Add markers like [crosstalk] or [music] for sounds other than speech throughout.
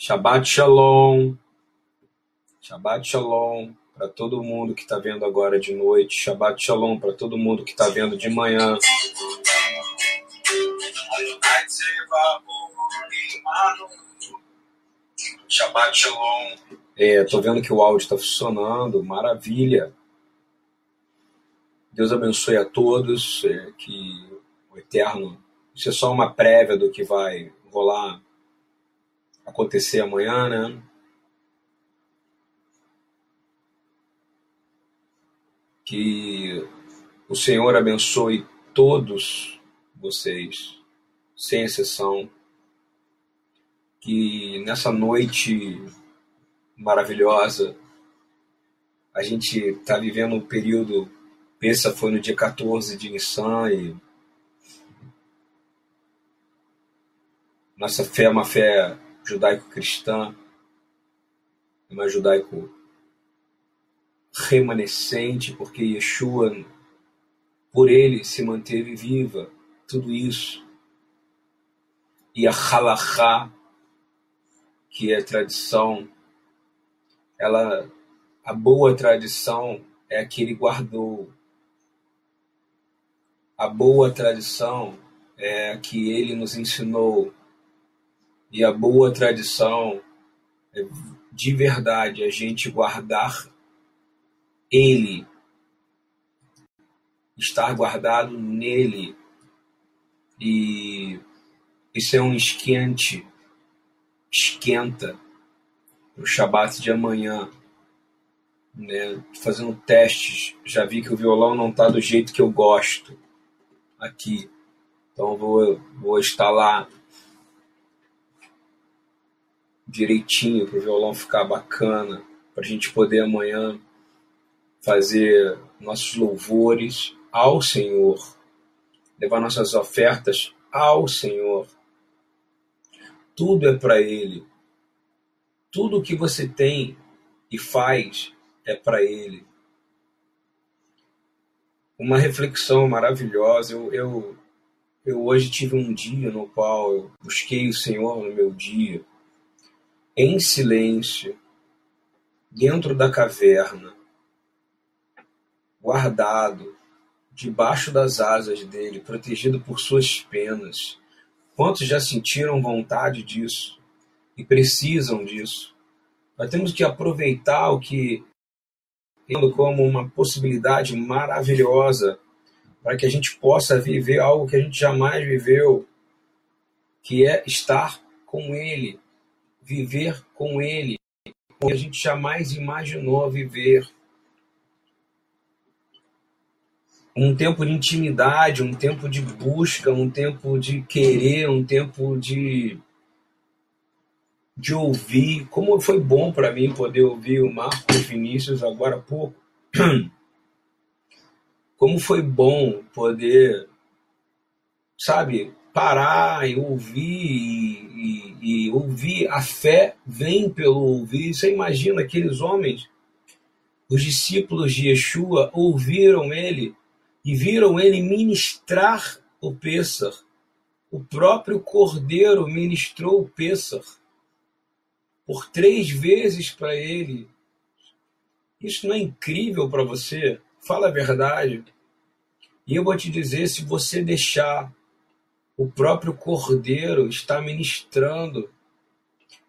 Shabbat Shalom. Shabbat Shalom para todo mundo que está vendo agora de noite. Shabbat Shalom para todo mundo que está vendo de manhã. Shabbat Shalom. É, tô vendo que o áudio está funcionando, maravilha. Deus abençoe a todos, é, que o Eterno, isso é só uma prévia do que vai rolar, acontecer amanhã, né? Que o Senhor abençoe todos vocês, sem exceção. Que nessa noite maravilhosa, a gente está vivendo um período. Pensa foi no dia 14 de Nissan e nossa fé é uma fé judaico-cristã, uma judaico remanescente, porque Yeshua, por ele, se manteve viva, tudo isso. E a halachá, que é tradição, ela, a boa tradição é a que ele guardou. A boa tradição é a que ele nos ensinou. E a boa tradição é de verdade a gente guardar ele, estar guardado nele. E isso é um esquente, esquenta o Shabat de amanhã, né, fazendo testes. Já vi que o violão não está do jeito que eu gosto aqui. Então vou, vou instalar direitinho para o violão ficar bacana, para a gente poder amanhã fazer nossos louvores ao Senhor, levar nossas ofertas ao Senhor. Tudo é para Ele. Tudo que você tem e faz é para Ele. Uma reflexão maravilhosa. Eu, eu, eu hoje tive um dia no qual eu busquei o Senhor no meu dia, em silêncio, dentro da caverna, guardado, debaixo das asas dele, protegido por suas penas. Quantos já sentiram vontade disso? e precisam disso. Nós temos que aproveitar o que como uma possibilidade maravilhosa para que a gente possa viver algo que a gente jamais viveu, que é estar com Ele, viver com Ele, que a gente jamais imaginou viver. Um tempo de intimidade, um tempo de busca, um tempo de querer, um tempo de de ouvir, como foi bom para mim poder ouvir o Marcos Vinícius agora há pouco. [clears throat] Como foi bom poder, sabe, parar e ouvir e, ouvir. A fé vem pelo ouvir. Você imagina aqueles homens, os discípulos de Yeshua, ouviram ele e viram ele ministrar o Pêssar. O próprio Cordeiro ministrou o Pêssar por três vezes para ele. Isso não é incrível para você? Fala a verdade. E eu vou te dizer: se você deixar o próprio Cordeiro estar ministrando,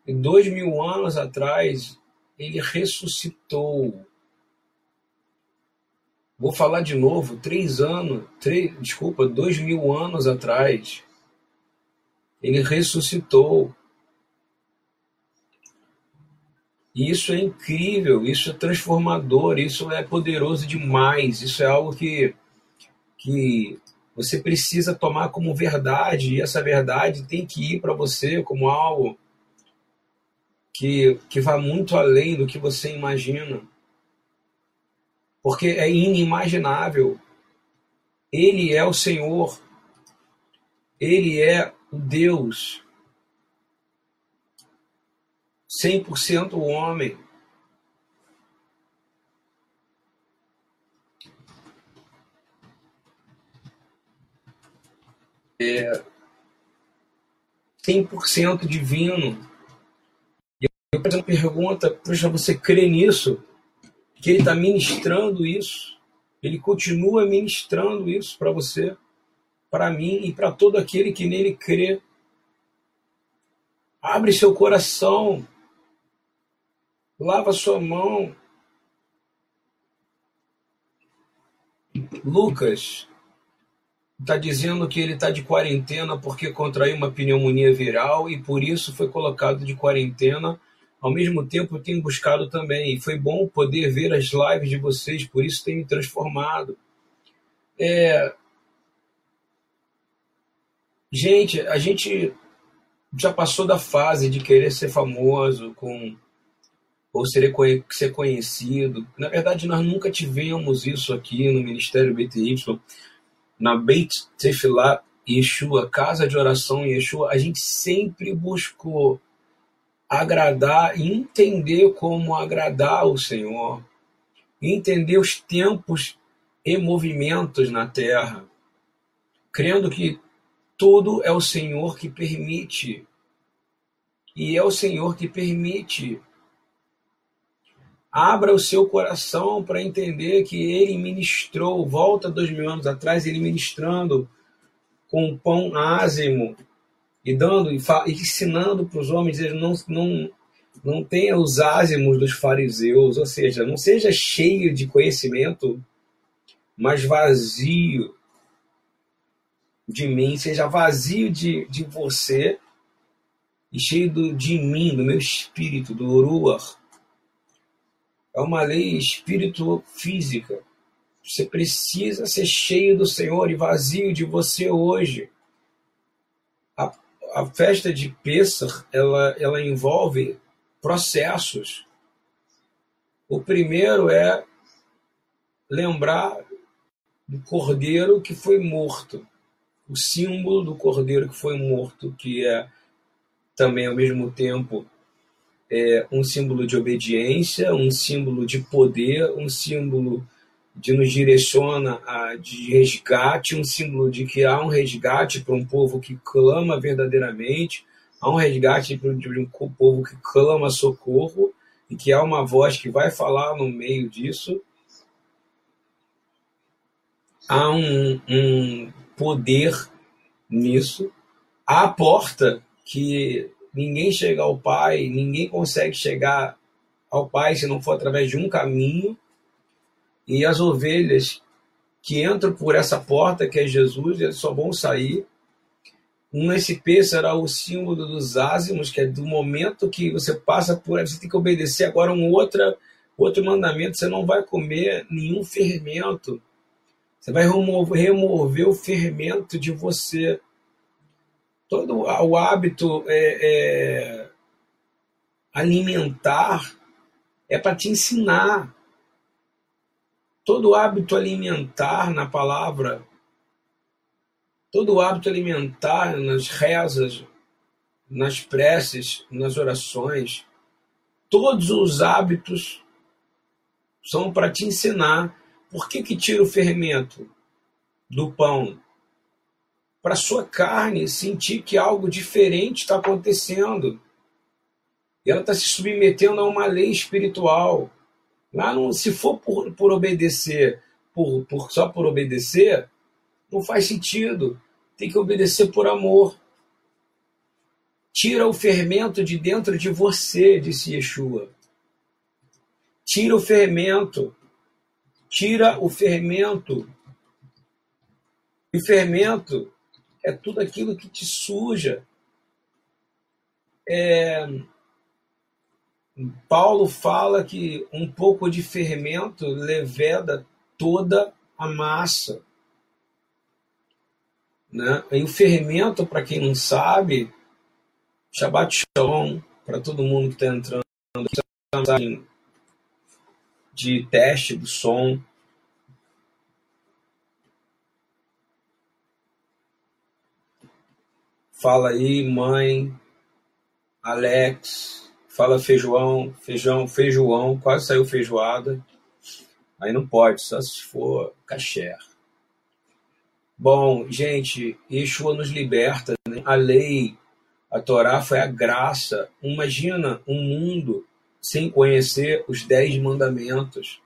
em dois mil anos atrás, ele ressuscitou. Vou falar de novo, três anos, três, desculpa, dois mil anos atrás, ele ressuscitou. E isso é incrível, isso é transformador, isso é poderoso demais, isso é algo que, que você precisa tomar como verdade, e essa verdade tem que ir para você como algo que, que vai muito além do que você imagina. Porque é inimaginável. Ele é o Senhor, Ele é o Deus 100% homem. É 100% divino. Eu fazer uma pergunta, poxa, você crê nisso? Que ele está ministrando isso? Ele continua ministrando isso para você, para mim e para todo aquele que nele crê. Abre seu coração, lava sua mão. Lucas está dizendo que ele está de quarentena porque contraiu uma pneumonia viral e por isso foi colocado de quarentena. Ao mesmo tempo, tenho buscado também. E foi bom poder ver as lives de vocês, por isso tem me transformado. É... Gente, a gente já passou da fase de querer ser famoso com ou ser conhecido. Na verdade, nós nunca tivemos isso aqui no Ministério BTY na Beit Tefillah Yeshua, casa de oração Yeshua, a gente sempre buscou agradar e entender como agradar o Senhor, entender os tempos e movimentos na terra, crendo que tudo é o Senhor que permite. E é o Senhor que permite Abra o seu coração para entender que ele ministrou, volta dois mil anos atrás, ele ministrando com pão ázimo e dando e ensinando para os homens, ele não, não, não tenha os ázimos dos fariseus, ou seja, não seja cheio de conhecimento, mas vazio de mim, seja vazio de, de você e cheio do, de mim, do meu espírito, do Ruach, é uma lei espírito-física. Você precisa ser cheio do Senhor e vazio de você hoje. A, a festa de Pêssar, ela, ela envolve processos. O primeiro é lembrar do cordeiro que foi morto, o símbolo do cordeiro que foi morto, que é também ao mesmo tempo é, um símbolo de obediência, um símbolo de poder, um símbolo de nos direciona a, de resgate, um símbolo de que há um resgate para um povo que clama verdadeiramente, há um resgate para um povo que clama socorro e que há uma voz que vai falar no meio disso. Há um, um poder nisso. Há a porta que Ninguém chega ao Pai, ninguém consegue chegar ao Pai se não for através de um caminho. E as ovelhas que entram por essa porta, que é Jesus, eles só vão sair. Um SP será o símbolo dos ázimos, que é do momento que você passa por você tem que obedecer agora um outra, outro mandamento, você não vai comer nenhum fermento. Você vai remover, o fermento de você todo o hábito é, é, alimentar é para te ensinar. Todo hábito alimentar na palavra, todo hábito alimentar nas rezas, nas preces, nas orações, todos os hábitos são para te ensinar. Por que, que tira o fermento do pão? Para sua carne sentir que algo diferente está acontecendo. E ela está se submetendo a uma lei espiritual. Lá não, se for por, por obedecer, por, por, só por obedecer, não faz sentido. Tem que obedecer por amor. Tira o fermento de dentro de você, disse Yeshua. Tira o fermento. Tira o fermento. E fermento é tudo aquilo que te suja. É, Paulo fala que um pouco de fermento leveda toda a massa. Né? E o fermento, para quem não sabe, Shabbat Shalom, para todo mundo que está entrando, de teste do som, Fala aí, mãe, Alex, fala feijão, feijão, feijoão, quase saiu feijoada. Aí não pode, só se for caché. Bom, gente, Yeshua nos liberta. Né? A lei A Torá foi a graça. Imagina um mundo sem conhecer os dez mandamentos.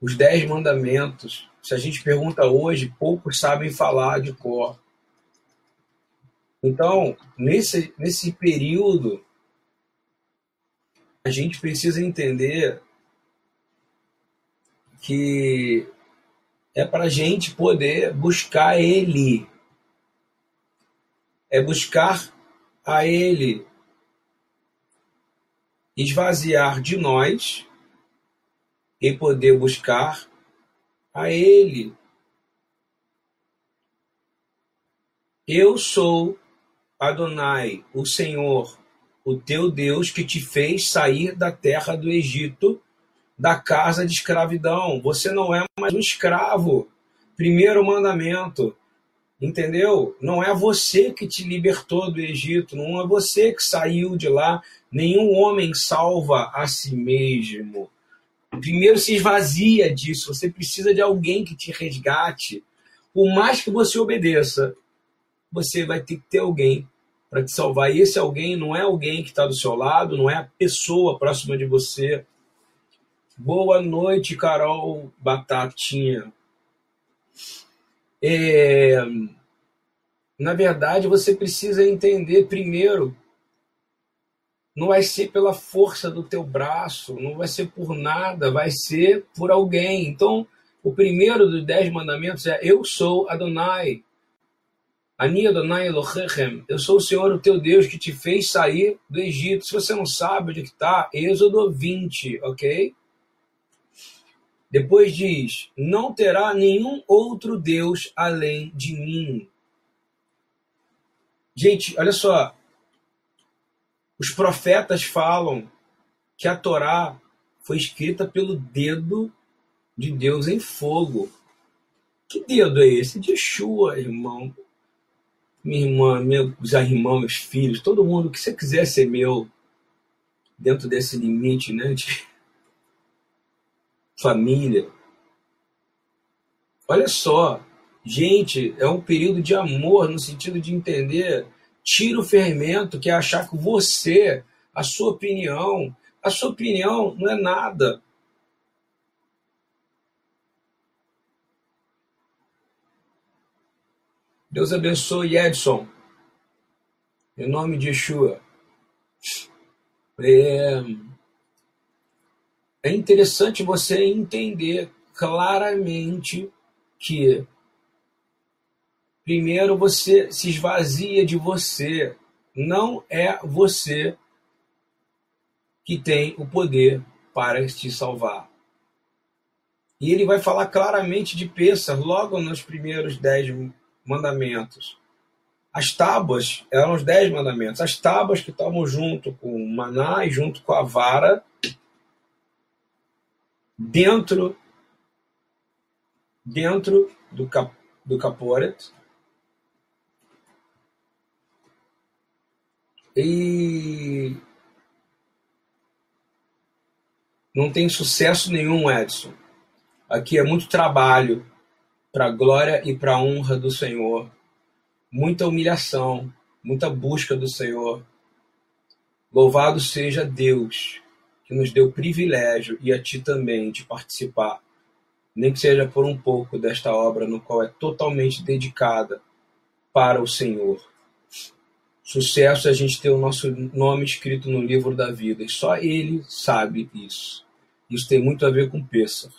Os dez mandamentos. Se a gente pergunta hoje, poucos sabem falar de cor. Então, nesse, nesse período, a gente precisa entender que é para a gente poder buscar Ele. É buscar a Ele. Esvaziar de nós e poder buscar a Ele. Eu sou Adonai, o Senhor, o teu Deus que te fez sair da terra do Egito da casa de escravidão. Você não é mais um escravo. Primeiro mandamento. Entendeu? Não é você que te libertou do Egito, não é você que saiu de lá. Nenhum homem salva a si mesmo. Primeiro se esvazia disso. Você precisa de alguém que te resgate. Por mais que você obedeça, você vai ter que ter alguém para te salvar. E esse alguém não é alguém que está do seu lado, não é a pessoa próxima de você, Boa noite, Carol Batatinha. É, na verdade, você precisa entender primeiro. Não vai ser pela força do teu braço, não vai ser por nada, vai ser por alguém. Então, o primeiro dos dez mandamentos é: Eu sou Adonai. Ani Adonai Elohechem. Eu sou o Senhor, o teu Deus, que te fez sair do Egito. Se você não sabe onde está, Êxodo 20, ok? Depois diz: Não terá nenhum outro Deus além de mim. Gente, olha só. Os profetas falam que a Torá foi escrita pelo dedo de Deus em fogo. Que dedo é esse? De Yeshua, irmão. Minha irmã, meus irmãos, meus filhos, todo mundo que você quiser ser meu, dentro desse limite, né? De [laughs] família. Olha só, gente, é um período de amor no sentido de entender. Tira o fermento, que é achar que você, a sua opinião, a sua opinião não é nada. Deus abençoe Edson. Em nome de Yeshua. É, é interessante você entender claramente que primeiro você se esvazia de você. Não é você que tem o poder para te salvar. E ele vai falar claramente de Pêssar logo nos primeiros dez mandamentos. As tábuas eram os dez mandamentos. As tábuas que estavam junto com o maná e junto com a vara dentro dentro do, cap, do caporet e não tem sucesso nenhum, Edson. Aqui é muito trabalho para a glória e para a honra do Senhor, muita humilhação, muita busca do Senhor. Louvado seja Deus que nos deu o privilégio, e a ti também, de participar, nem que seja por um pouco, desta obra no qual é totalmente dedicada para o Senhor. Sucesso é a gente ter o nosso nome escrito no livro da vida, e só Ele sabe isso. Isso tem muito a ver com Pêssar.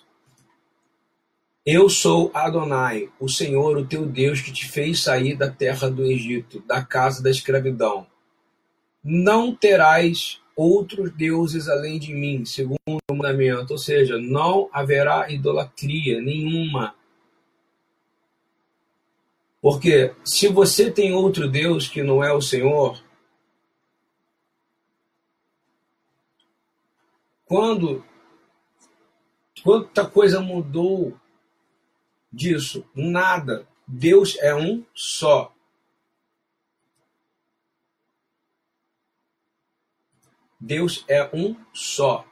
Eu sou Adonai, o Senhor, o teu Deus, que te fez sair da terra do Egito, da casa da escravidão. Não terás outros deuses além de mim, segundo o mandamento. Ou seja, não haverá idolatria nenhuma. Porque se você tem outro Deus que não é o Senhor, quando quanta coisa mudou disso? Nada. Deus é um só. Deus é um só.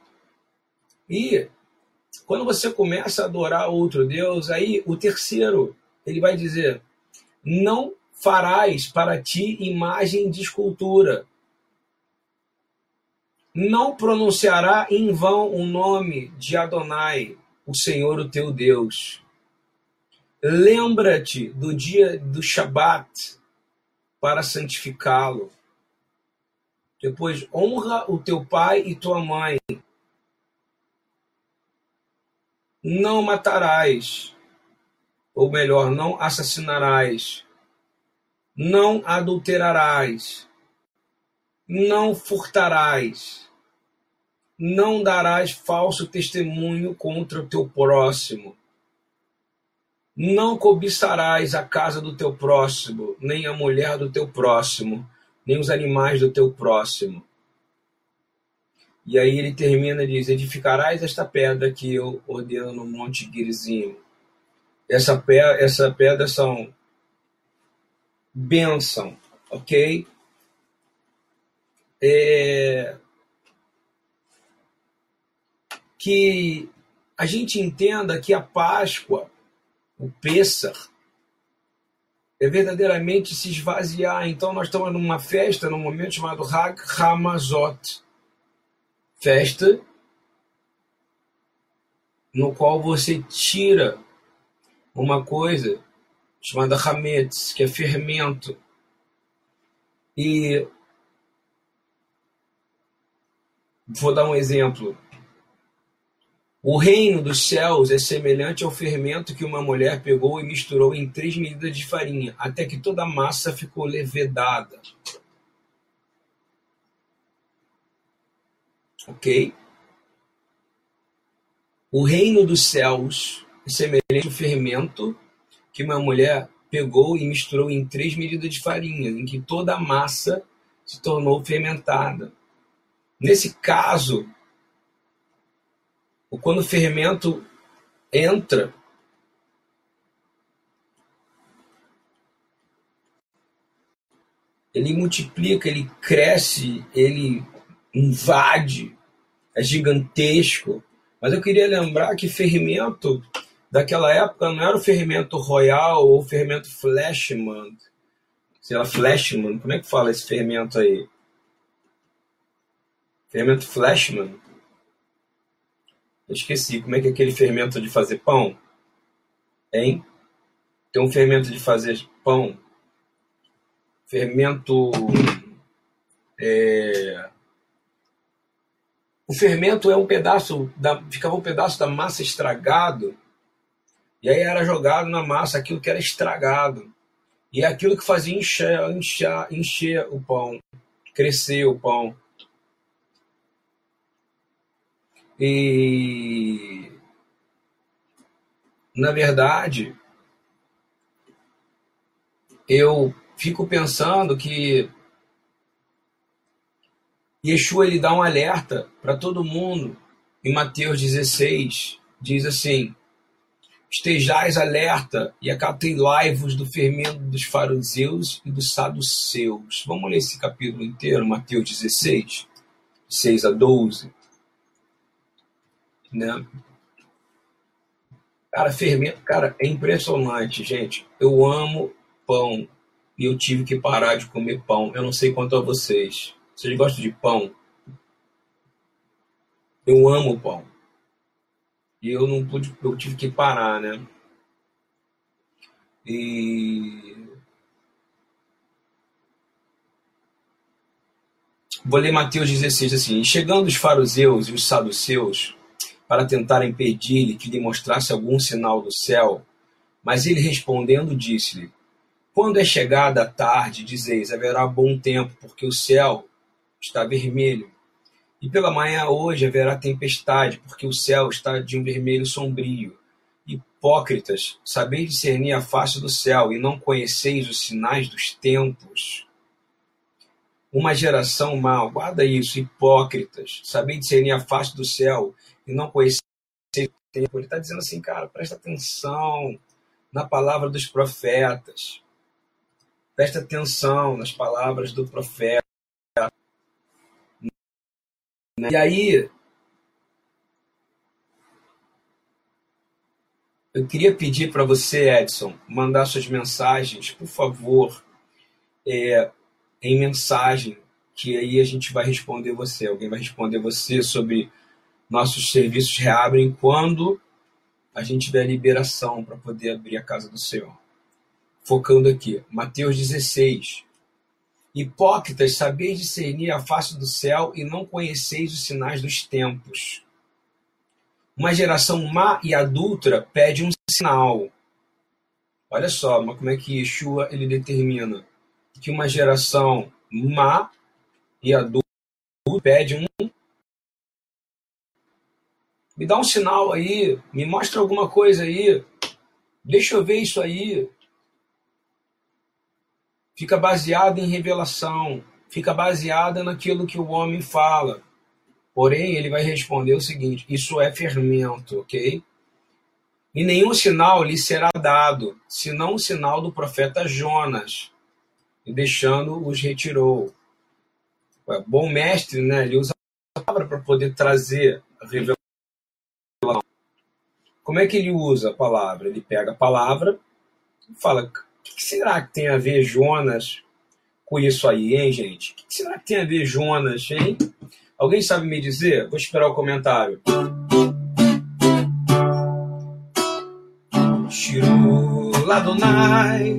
E quando você começa a adorar outro Deus, aí o terceiro, ele vai dizer: não farás para ti imagem de escultura. Não pronunciará em vão o nome de Adonai, o Senhor o teu Deus. Lembra-te do dia do Shabat para santificá-lo. Depois, honra o teu pai e tua mãe. Não matarás, ou melhor, não assassinarás. Não adulterarás. Não furtarás. Não darás falso testemunho contra o teu próximo. Não cobiçarás a casa do teu próximo, nem a mulher do teu próximo, nem os animais do teu próximo. E aí ele termina e diz: Edificarás esta pedra que eu ordeno no Monte Gerizim. Essa, pedra, essa pedra são bênção, ok? É... Que a gente entenda que a Páscoa, o Pêssar, é verdadeiramente se esvaziar. Então, nós estamos numa festa, num momento chamado Hag Hamazot festa no qual você tira uma coisa chamada hametz, que é fermento, e vou dar um exemplo. O reino dos céus é semelhante ao fermento que uma mulher pegou e misturou em três medidas de farinha, até que toda a massa ficou levedada. Ok? O reino dos céus é semelhante ao fermento que uma mulher pegou e misturou em três medidas de farinha, em que toda a massa se tornou fermentada. Nesse caso, quando o fermento entra, ele multiplica, ele cresce, ele invade, é gigantesco. Mas eu queria lembrar que fermento daquela época não era o fermento royal ou o fermento flashman. Sei lá, flashman, como é que fala esse fermento aí? Fermento flashman? Eu esqueci, como é que é aquele fermento de fazer pão? Hein? Tem um fermento de fazer pão. Fermento. É, o fermento é um pedaço da, ficava um pedaço da massa estragado e aí era jogado na massa aquilo que era estragado e é aquilo que fazia encher, o pão, crescer o pão. E na verdade eu fico pensando que Yeshua ele dá um alerta para todo mundo. Em Mateus 16, diz assim: Estejais alerta e acautei-vos do fermento dos fariseus e dos saduceus. Vamos ler esse capítulo inteiro, Mateus 16, 6 a 12. Né? Cara, fermento, cara, é impressionante, gente. Eu amo pão e eu tive que parar de comer pão. Eu não sei quanto a vocês. Vocês gostam de pão? Eu amo pão. E eu não pude, eu tive que parar, né? E Vou ler Mateus 16 assim: Chegando os fariseus e os saduceus para tentarem impedir-lhe que lhe mostrasse algum sinal do céu, mas ele respondendo disse-lhe: Quando é chegada a tarde, dizeis, haverá bom tempo, porque o céu está vermelho. E pela manhã hoje haverá tempestade, porque o céu está de um vermelho sombrio. Hipócritas, sabeis discernir a face do céu e não conheceis os sinais dos tempos. Uma geração mal, guarda isso, hipócritas, sabeis discernir a face do céu e não conheceis o tempo. Ele está dizendo assim, cara, presta atenção na palavra dos profetas. Presta atenção nas palavras do profeta. E aí, eu queria pedir para você, Edson, mandar suas mensagens, por favor, é, em mensagem, que aí a gente vai responder você. Alguém vai responder você sobre nossos serviços reabrem quando a gente tiver liberação para poder abrir a casa do Senhor. Focando aqui, Mateus 16. Hipócritas, sabeis discernir a face do céu e não conheceis os sinais dos tempos. Uma geração má e adulta pede um sinal. Olha só, como é que Yeshua ele determina que uma geração má e adulta pede um me dá um sinal aí, me mostra alguma coisa aí, deixa eu ver isso aí. Fica baseada em revelação, fica baseada naquilo que o homem fala. Porém, ele vai responder o seguinte: isso é fermento, ok? E nenhum sinal lhe será dado, senão o sinal do profeta Jonas. E deixando os retirou. Bom mestre, né? Ele usa a palavra para poder trazer a revelação. Como é que ele usa a palavra? Ele pega a palavra e fala: o que será que tem a ver Jonas com isso aí, hein, gente? O que será que tem a ver Jonas, hein? Alguém sabe me dizer? Vou esperar o comentário. Shiru Ladonai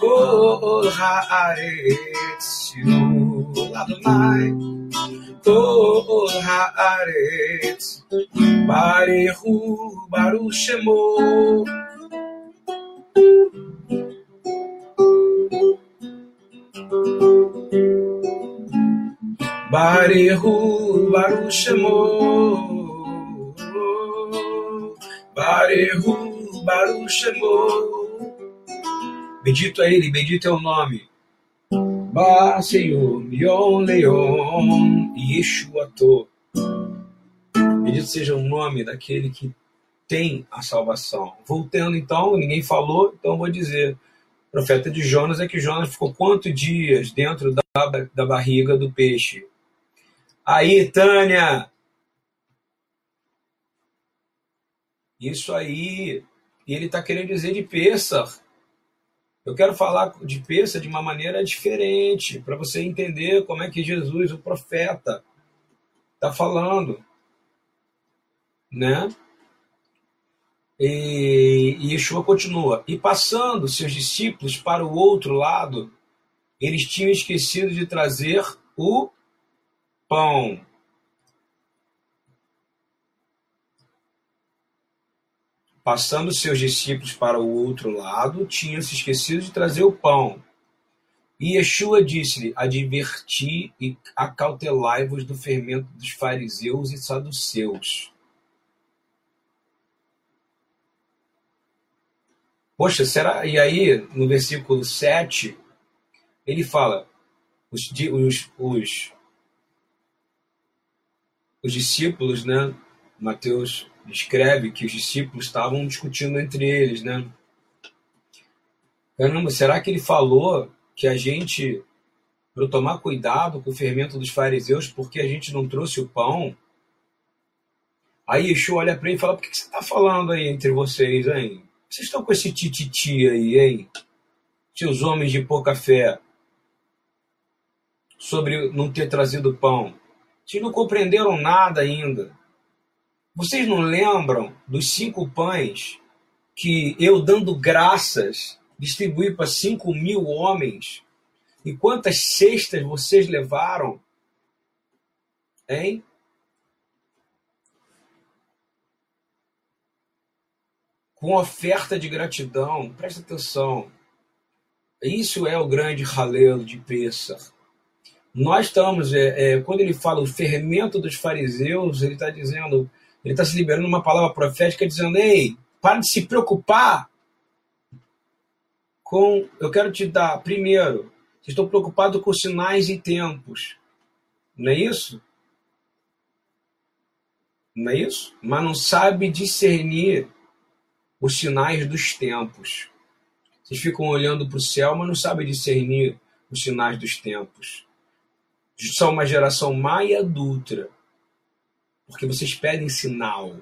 Kol Haaretz Shiru Ladonai Kol haaretz Barehu Baruch Shemo Barehu Baruch Shemo Barehu Baruch Shemo Bendito é ele, bendito é o nome Ba Senhor, Yon Leon, Yeshua To. Bendito seja o nome daquele que tem a salvação. Voltando então, ninguém falou, então vou dizer. O profeta de Jonas é que Jonas ficou quantos dias dentro da, da barriga do peixe? Aí, Tânia! Isso aí, e ele está querendo dizer de Pêssar. Eu quero falar de Peça de uma maneira diferente, para você entender como é que Jesus, o profeta, está falando. Né? E, e Yeshua continua: E passando seus discípulos para o outro lado, eles tinham esquecido de trazer o pão. Passando seus discípulos para o outro lado, tinham se esquecido de trazer o pão. E Yeshua disse-lhe: Adverti e acautelai-vos do fermento dos fariseus e saduceus. Poxa, será? E aí, no versículo 7, ele fala: os, os, os, os discípulos, né? Mateus escreve que os discípulos estavam discutindo entre eles, né? Caramba, será que ele falou que a gente, para tomar cuidado com o fermento dos fariseus, porque a gente não trouxe o pão? Aí Yeshua olha para ele e fala: Por que você está falando aí entre vocês, hein? Vocês estão com esse tititi aí, hein? Seus homens de pouca fé, sobre não ter trazido pão. Vocês não compreenderam nada ainda. Vocês não lembram dos cinco pães que eu, dando graças, distribuí para cinco mil homens? E quantas cestas vocês levaram? Hein? Com oferta de gratidão, presta atenção. Isso é o grande ralelo de Pêssar. Nós estamos, é, é, quando ele fala o fermento dos fariseus, ele está dizendo ele está se liberando uma palavra profética dizendo: Ei, para de se preocupar com. Eu quero te dar, primeiro, vocês estão preocupados com sinais e tempos. Não é isso? Não é isso? Mas não sabe discernir os sinais dos tempos. Vocês ficam olhando para o céu, mas não sabem discernir os sinais dos tempos. são uma geração má e adulta, porque vocês pedem sinal.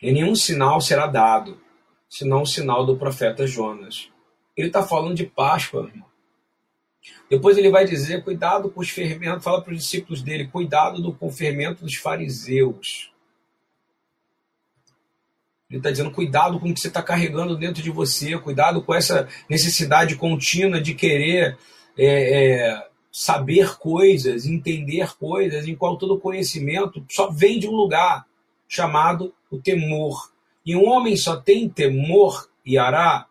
E nenhum sinal será dado, senão o sinal do profeta Jonas. Ele está falando de Páscoa, irmão. Depois ele vai dizer: cuidado com os fermentos, fala para os discípulos dele: cuidado do, com o fermento dos fariseus. Ele está dizendo: cuidado com o que você está carregando dentro de você, cuidado com essa necessidade contínua de querer é, é, saber coisas, entender coisas, em qual todo conhecimento só vem de um lugar chamado o temor. E um homem só tem temor e hará.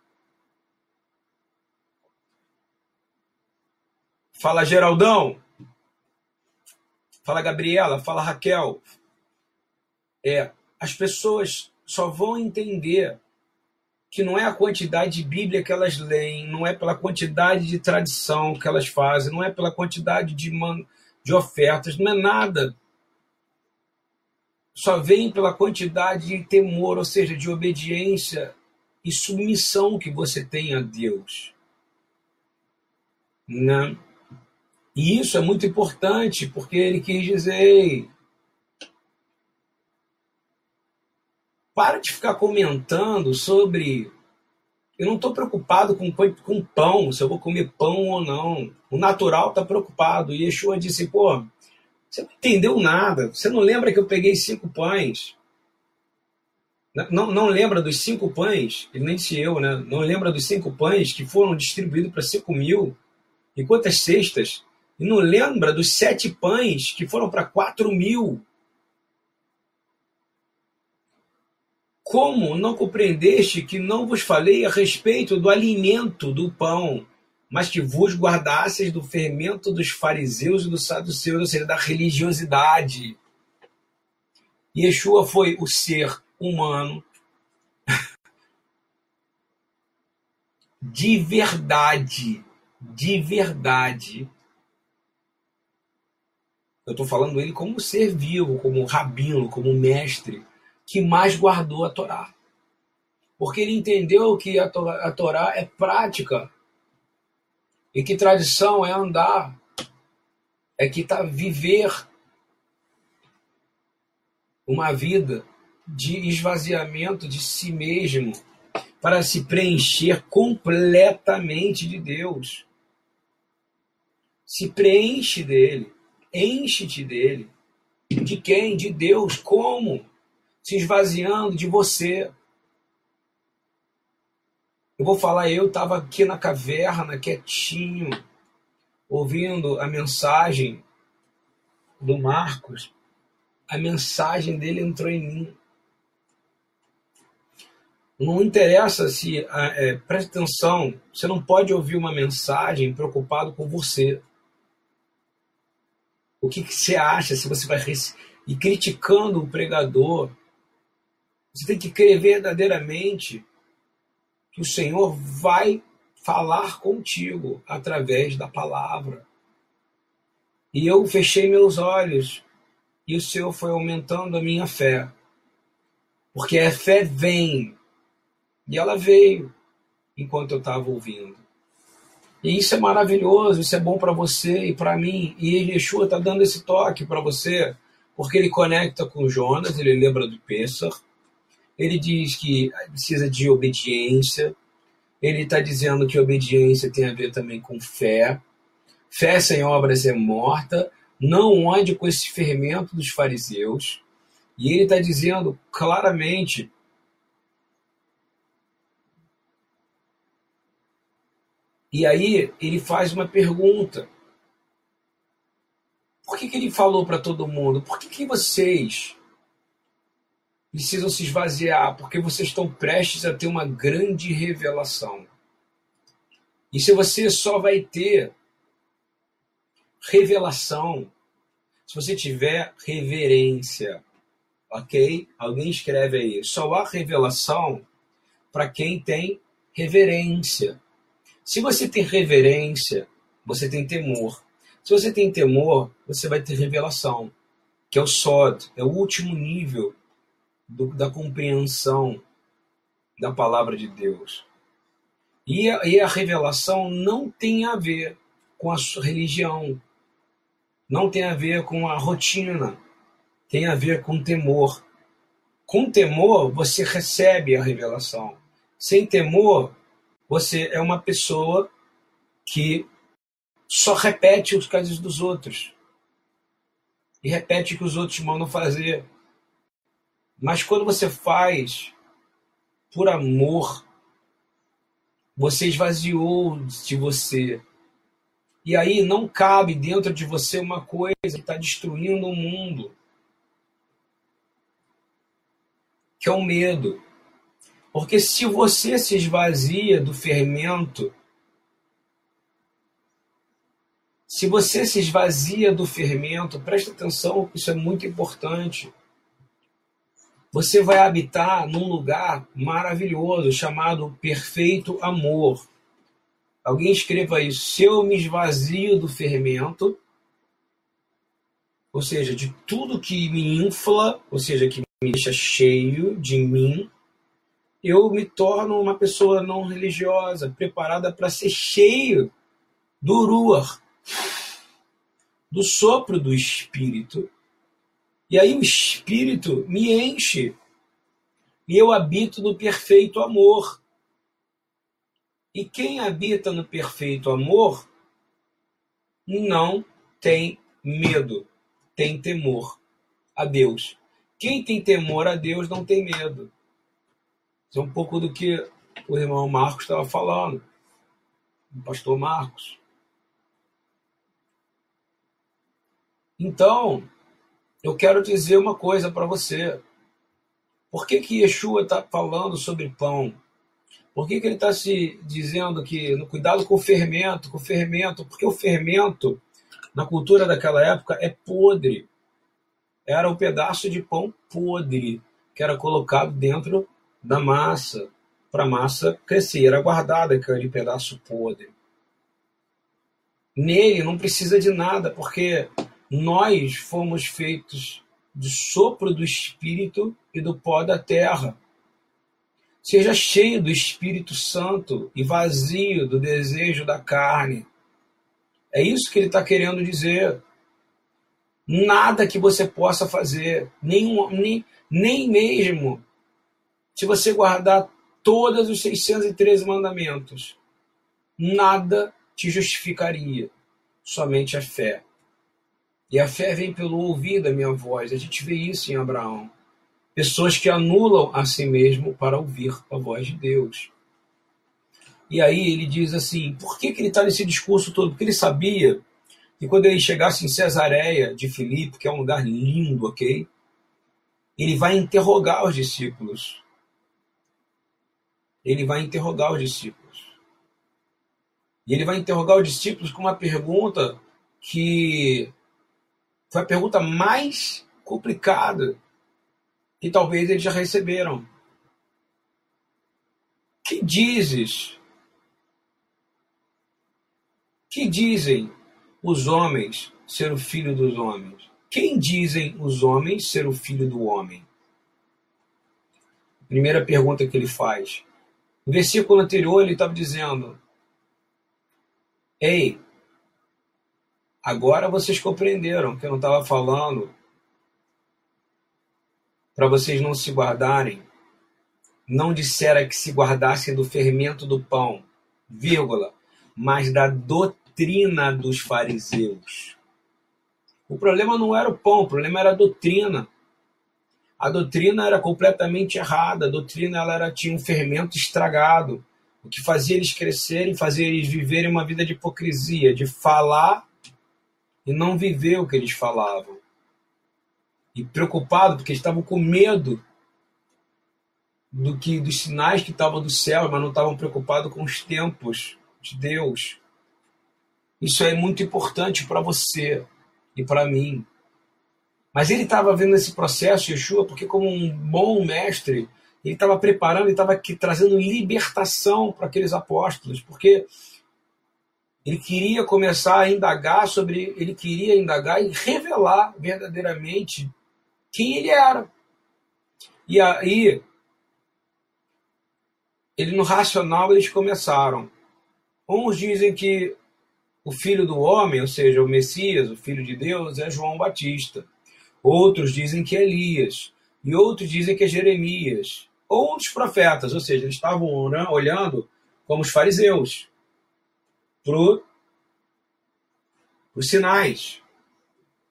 Fala Geraldão. Fala Gabriela, fala Raquel. É, as pessoas só vão entender que não é a quantidade de Bíblia que elas leem, não é pela quantidade de tradição que elas fazem, não é pela quantidade de, man... de ofertas, não é nada. Só vem pela quantidade de temor, ou seja, de obediência e submissão que você tem a Deus. Né? E isso é muito importante, porque ele quis dizer: Para de ficar comentando sobre. Eu não estou preocupado com, com pão, se eu vou comer pão ou não. O natural está preocupado. E Yeshua disse: pô, você não entendeu nada. Você não lembra que eu peguei cinco pães? Não, não lembra dos cinco pães? Ele nem disse eu, né? Não lembra dos cinco pães que foram distribuídos para cinco mil? E quantas cestas? E não lembra dos sete pães que foram para quatro mil? Como não compreendeste que não vos falei a respeito do alimento do pão, mas que vos guardasseis do fermento dos fariseus e dos saduceus, ou seja, da religiosidade? Yeshua foi o ser humano de verdade, de verdade. Eu estou falando ele como ser vivo, como rabino, como mestre que mais guardou a Torá. Porque ele entendeu que a Torá, é prática e que tradição é andar, é que tá viver uma vida de esvaziamento de si mesmo para se preencher completamente de Deus. Se preenche dele, enche-te dele. De quem? De Deus. Como? Se esvaziando de você. Eu vou falar, eu estava aqui na caverna, quietinho, ouvindo a mensagem do Marcos. A mensagem dele entrou em mim. Não interessa se. É, preste atenção, você não pode ouvir uma mensagem preocupado com você. O que, que você acha se você vai. E criticando o pregador, você tem que crer verdadeiramente que o Senhor vai falar contigo através da palavra. E eu fechei meus olhos e o Senhor foi aumentando a minha fé. Porque a fé vem. E ela veio enquanto eu estava ouvindo. E isso é maravilhoso, isso é bom para você e para mim. E Yeshua está dando esse toque para você, porque ele conecta com Jonas, ele lembra do Pêssar, ele diz que precisa de obediência. Ele está dizendo que obediência tem a ver também com fé. Fé sem obras é morta. Não ande com esse fermento dos fariseus. E ele está dizendo claramente E aí ele faz uma pergunta. Por que, que ele falou para todo mundo? Por que, que vocês precisam se esvaziar, porque vocês estão prestes a ter uma grande revelação. E se você só vai ter revelação se você tiver reverência, ok? Alguém escreve aí. Só há revelação para quem tem reverência. Se você tem reverência, você tem temor. Se você tem temor, você vai ter revelação, que é o sod, é o último nível do, da compreensão da palavra de Deus. E a, e a revelação não tem a ver com a sua religião. não tem a ver com a rotina, tem a ver com temor. Com temor, você recebe a revelação. Sem temor, você é uma pessoa que só repete os casos dos outros. E repete o que os outros mandam fazer. Mas quando você faz por amor, você esvaziou de você. E aí não cabe dentro de você uma coisa que está destruindo o mundo. Que é o medo. Porque se você se esvazia do fermento, se você se esvazia do fermento, presta atenção, isso é muito importante. Você vai habitar num lugar maravilhoso chamado perfeito amor. Alguém escreva isso. Se eu me esvazio do fermento, ou seja, de tudo que me infla, ou seja, que me deixa cheio de mim, eu me torno uma pessoa não religiosa, preparada para ser cheio do Ruach, do sopro do Espírito. E aí o Espírito me enche. E eu habito no perfeito amor. E quem habita no perfeito amor não tem medo, tem temor a Deus. Quem tem temor a Deus não tem medo. Isso é um pouco do que o irmão Marcos estava falando, o pastor Marcos. Então, eu quero dizer uma coisa para você. Por que, que Yeshua está falando sobre pão? Por que, que ele está se dizendo que no cuidado com o fermento, com o fermento? Porque o fermento, na cultura daquela época, é podre. Era um pedaço de pão podre que era colocado dentro da massa para a massa crescer. Era guardado aquele pedaço podre. Nele não precisa de nada, porque nós fomos feitos de sopro do Espírito e do pó da terra. Seja cheio do Espírito Santo e vazio do desejo da carne. É isso que ele está querendo dizer. Nada que você possa fazer, nem, nem, nem mesmo se você guardar todos os 613 mandamentos, nada te justificaria, somente a fé. E a fé vem pelo ouvir da minha voz. A gente vê isso em Abraão. Pessoas que anulam a si mesmo para ouvir a voz de Deus. E aí ele diz assim: por que, que ele está nesse discurso todo? Porque ele sabia que quando ele chegasse em Cesareia de Filipe, que é um lugar lindo, ok? Ele vai interrogar os discípulos. Ele vai interrogar os discípulos. E ele vai interrogar os discípulos com uma pergunta que foi a pergunta mais complicada que talvez eles já receberam. Que dizes? Que dizem os homens ser o filho dos homens? Quem dizem os homens ser o filho do homem? Primeira pergunta que ele faz. No versículo anterior, ele estava dizendo: Ei, Agora vocês compreenderam que eu não estava falando para vocês não se guardarem. Não dissera que se guardassem do fermento do pão, vírgula, mas da doutrina dos fariseus. O problema não era o pão, o problema era a doutrina. A doutrina era completamente errada, a doutrina ela era, tinha um fermento estragado, o que fazia eles crescerem, fazia eles viverem uma vida de hipocrisia, de falar e não viver o que eles falavam. E preocupado porque estavam com medo do que dos sinais que estavam do céu, mas não estavam preocupados com os tempos de Deus. Isso é muito importante para você e para mim. Mas ele estava vendo esse processo, Yeshua, porque como um bom mestre, ele estava preparando, ele estava trazendo libertação para aqueles apóstolos, porque ele queria começar a indagar sobre, ele queria indagar e revelar verdadeiramente quem ele era. E aí, ele no racional eles começaram. Uns dizem que o filho do homem, ou seja, o Messias, o filho de Deus, é João Batista. Outros dizem que é Elias, e outros dizem que é Jeremias, ou profetas, ou seja, eles estavam olhando como os fariseus para os sinais.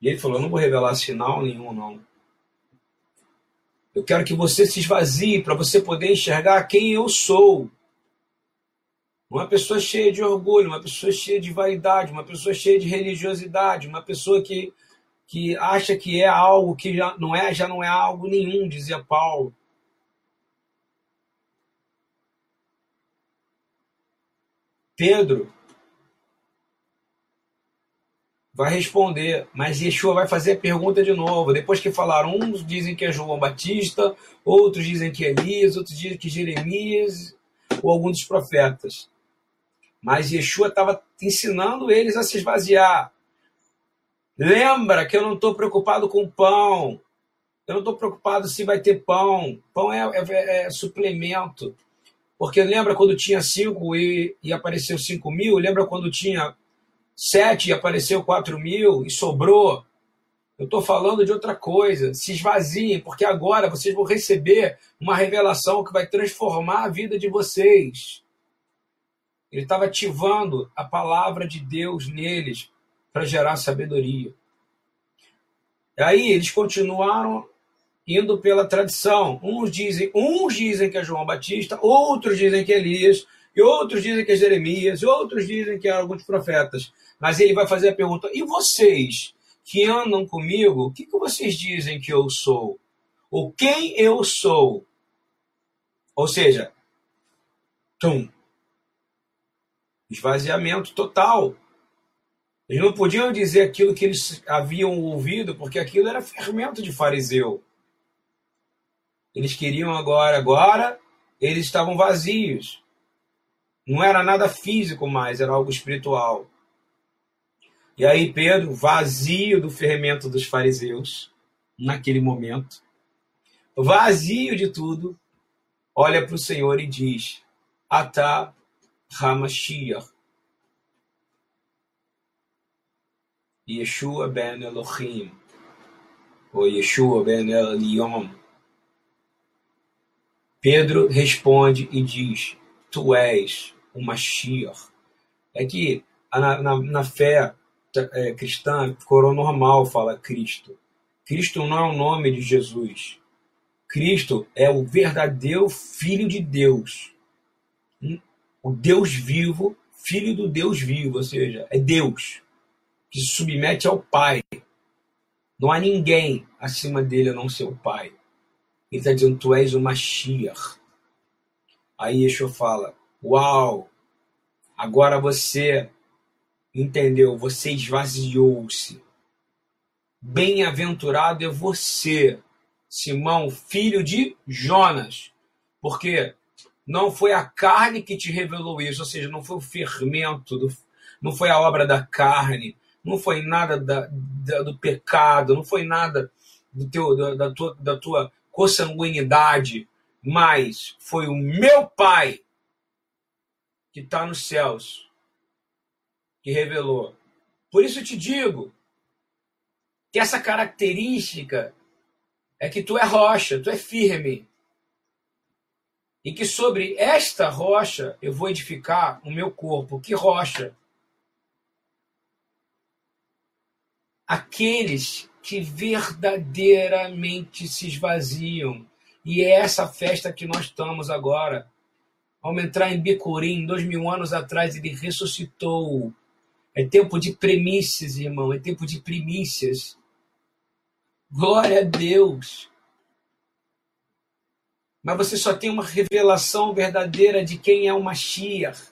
E ele falou: Eu não vou revelar sinal nenhum, não. Eu quero que você se esvazie para você poder enxergar quem eu sou. Uma pessoa cheia de orgulho, uma pessoa cheia de vaidade, uma pessoa cheia de religiosidade, uma pessoa que, que acha que é algo que já não é, já não é algo nenhum, dizia Paulo. Pedro vai responder, mas Yeshua vai fazer a pergunta de novo. Depois que falaram, uns dizem que é João Batista, outros dizem que é Elias, outros dizem que é Jeremias ou algum dos profetas. Mas Yeshua estava ensinando eles a se esvaziar. Lembra que eu não estou preocupado com pão. Eu não estou preocupado se vai ter pão. Pão é, é, é, suplemento. Porque lembra quando tinha cinco e, e apareceu cinco mil? Lembra quando tinha sete e apareceu quatro mil e sobrou? Eu estou falando de outra coisa. Se esvaziem, porque agora vocês vão receber uma revelação que vai transformar a vida de vocês. Ele estava ativando a palavra de Deus neles para gerar sabedoria. Aí eles continuaram indo pela tradição. Uns dizem, uns dizem que é João Batista, outros dizem que é Elias, e outros dizem que é Jeremias, e outros dizem que é alguns profetas. Mas ele vai fazer a pergunta: e vocês que andam comigo, o que, que vocês dizem que eu sou? Ou quem eu sou? Ou seja, tum, Esvaziamento total. Eles não podiam dizer aquilo que eles haviam ouvido, porque aquilo era fermento de fariseu. Eles queriam agora, agora eles estavam vazios. Não era nada físico mais, era algo espiritual. E aí Pedro, vazio do fermento dos fariseus, naquele momento, vazio de tudo, olha para o Senhor e diz: Atá HaMashiach, Yeshua ben Elohim, ou Yeshua ben Elion. Pedro responde e diz: Tu és o Mashiach. É que na, na, na fé é, cristã, coroa normal fala Cristo. Cristo não é o nome de Jesus. Cristo é o verdadeiro Filho de Deus o Deus vivo, filho do Deus vivo, ou seja, é Deus que se submete ao Pai. Não há ninguém acima dele a não ser o Pai. Ele está dizendo, tu és o Mashiach. Aí Yeshua fala, uau, agora você entendeu, você esvaziou-se. Bem-aventurado é você, Simão, filho de Jonas, porque não foi a carne que te revelou isso, ou seja, não foi o fermento, do, não foi a obra da carne, não foi nada da, da, do pecado, não foi nada do teu, da, da, tua, da tua consanguinidade, mas foi o meu Pai que está nos céus que revelou. Por isso te digo que essa característica é que tu é rocha, tu é firme e que sobre esta rocha eu vou edificar o meu corpo. Que rocha? Aqueles que verdadeiramente se esvaziam. E é essa festa que nós estamos agora. Vamos entrar em Bicurim, dois mil anos atrás ele ressuscitou. É tempo de premissas, irmão, é tempo de primícias. Glória a Deus mas você só tem uma revelação verdadeira de quem é o Mashiach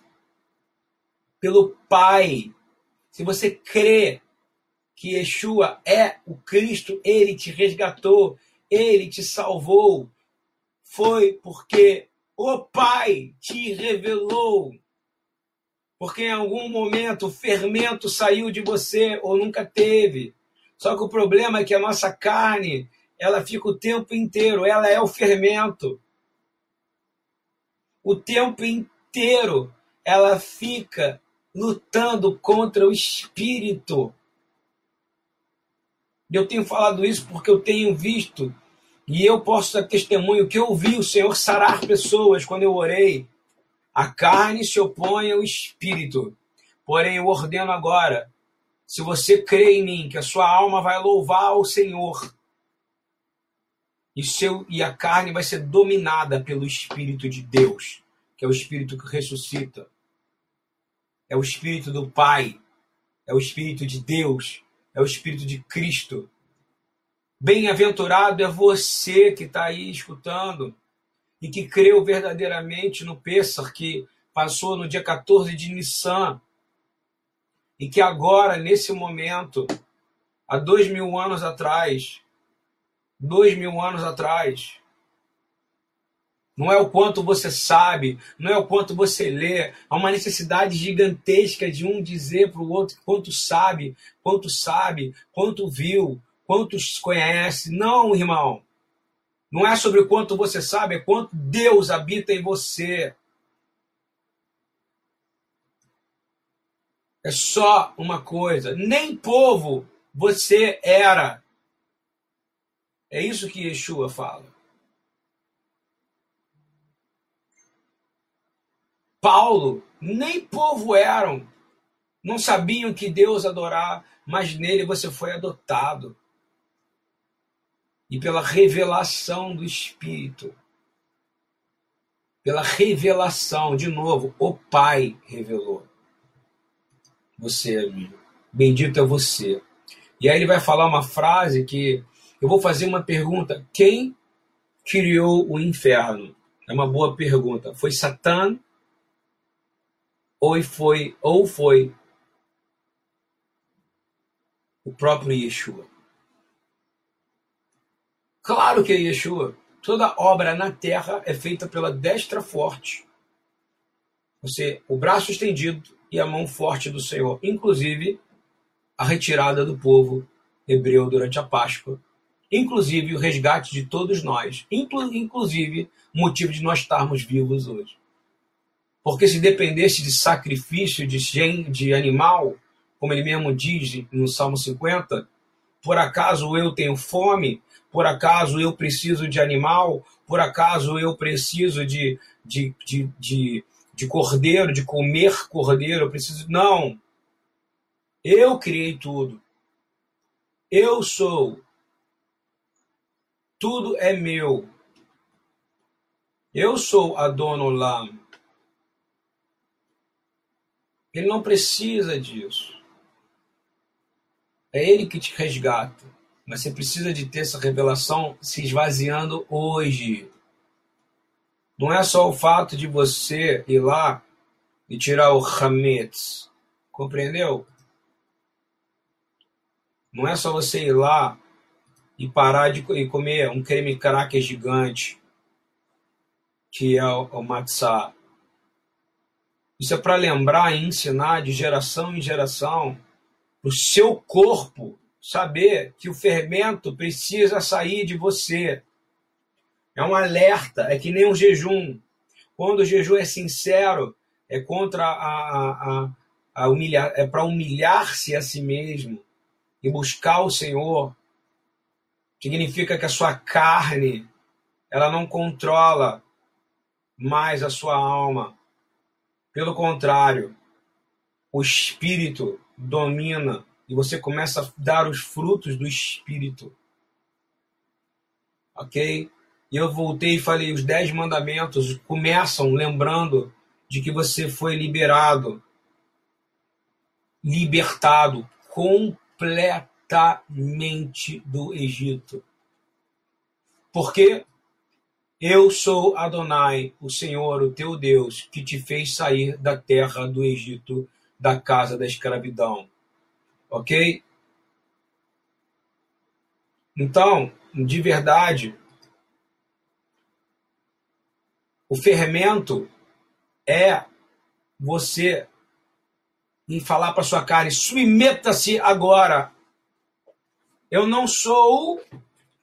pelo Pai. Se você crê que Yeshua é o Cristo, ele te resgatou, ele te salvou, foi porque o Pai te revelou. Porque em algum momento o fermento saiu de você ou nunca teve. Só que o problema é que a nossa carne, ela fica o tempo inteiro, ela é o fermento o tempo inteiro ela fica lutando contra o espírito. Eu tenho falado isso porque eu tenho visto e eu posso dar testemunho que eu vi o Senhor sarar pessoas quando eu orei. A carne se opõe ao espírito. Porém, eu ordeno agora: se você crê em mim, que a sua alma vai louvar ao Senhor, e, seu, e a carne vai ser dominada pelo Espírito de Deus, que é o Espírito que ressuscita, é o Espírito do Pai, é o Espírito de Deus, é o Espírito de Cristo. Bem-aventurado é você que está aí escutando e que creu verdadeiramente no Pêssar que passou no dia 14 de Nissan e que agora, nesse momento, há dois mil anos atrás, dois mil anos atrás, não é o quanto você sabe, não é o quanto você lê. Há uma necessidade gigantesca de um dizer para o outro quanto sabe, quanto sabe, quanto viu, quantos conhece. Não, irmão. Não é sobre o quanto você sabe, é quanto Deus habita em você. É só uma coisa. Nem povo você era. É isso que Yeshua fala. Paulo, nem povo eram, não sabiam que Deus adorar, mas nele você foi adotado. E pela revelação do Espírito, pela revelação, de novo, o Pai revelou. Você, amigo, bendito é você. E aí ele vai falar uma frase que eu vou fazer uma pergunta: quem criou o inferno? É uma boa pergunta. Foi Satã ou foi, ou foi o próprio Yeshua? Claro que é Yeshua. Toda obra na terra é feita pela destra forte. Você, o braço estendido e a mão forte do Senhor, inclusive a retirada do povo hebreu durante a Páscoa, inclusive o resgate de todos nós, inclusive o motivo de nós estarmos vivos hoje. Porque se dependesse de sacrifício de, de animal, como ele mesmo diz no Salmo 50, por acaso eu tenho fome? Por acaso eu preciso de animal? Por acaso eu preciso de, de, de, de, de cordeiro, de comer cordeiro? Eu preciso. Não! Eu criei tudo. Eu sou. Tudo é meu. Eu sou Adonolam. Ele não precisa disso. É ele que te resgata. Mas você precisa de ter essa revelação se esvaziando hoje. Não é só o fato de você ir lá e tirar o Hametz. Compreendeu? Não é só você ir lá e parar de e comer um creme cracker gigante, que é o, o. Isso é para lembrar e ensinar de geração em geração o seu corpo saber que o fermento precisa sair de você. É um alerta, é que nem um jejum. Quando o jejum é sincero, é contra a, a, a humilhar, é para humilhar-se a si mesmo e buscar o Senhor. Significa que a sua carne ela não controla mais a sua alma. Pelo contrário, o espírito domina e você começa a dar os frutos do espírito. Ok? E eu voltei e falei: os dez mandamentos começam lembrando de que você foi liberado, libertado completamente do Egito. Porque eu sou Adonai, o Senhor, o teu Deus, que te fez sair da terra do Egito, da casa da escravidão. Ok? Então, de verdade, o fermento é você em falar para sua carne: submeta-se agora. Eu não sou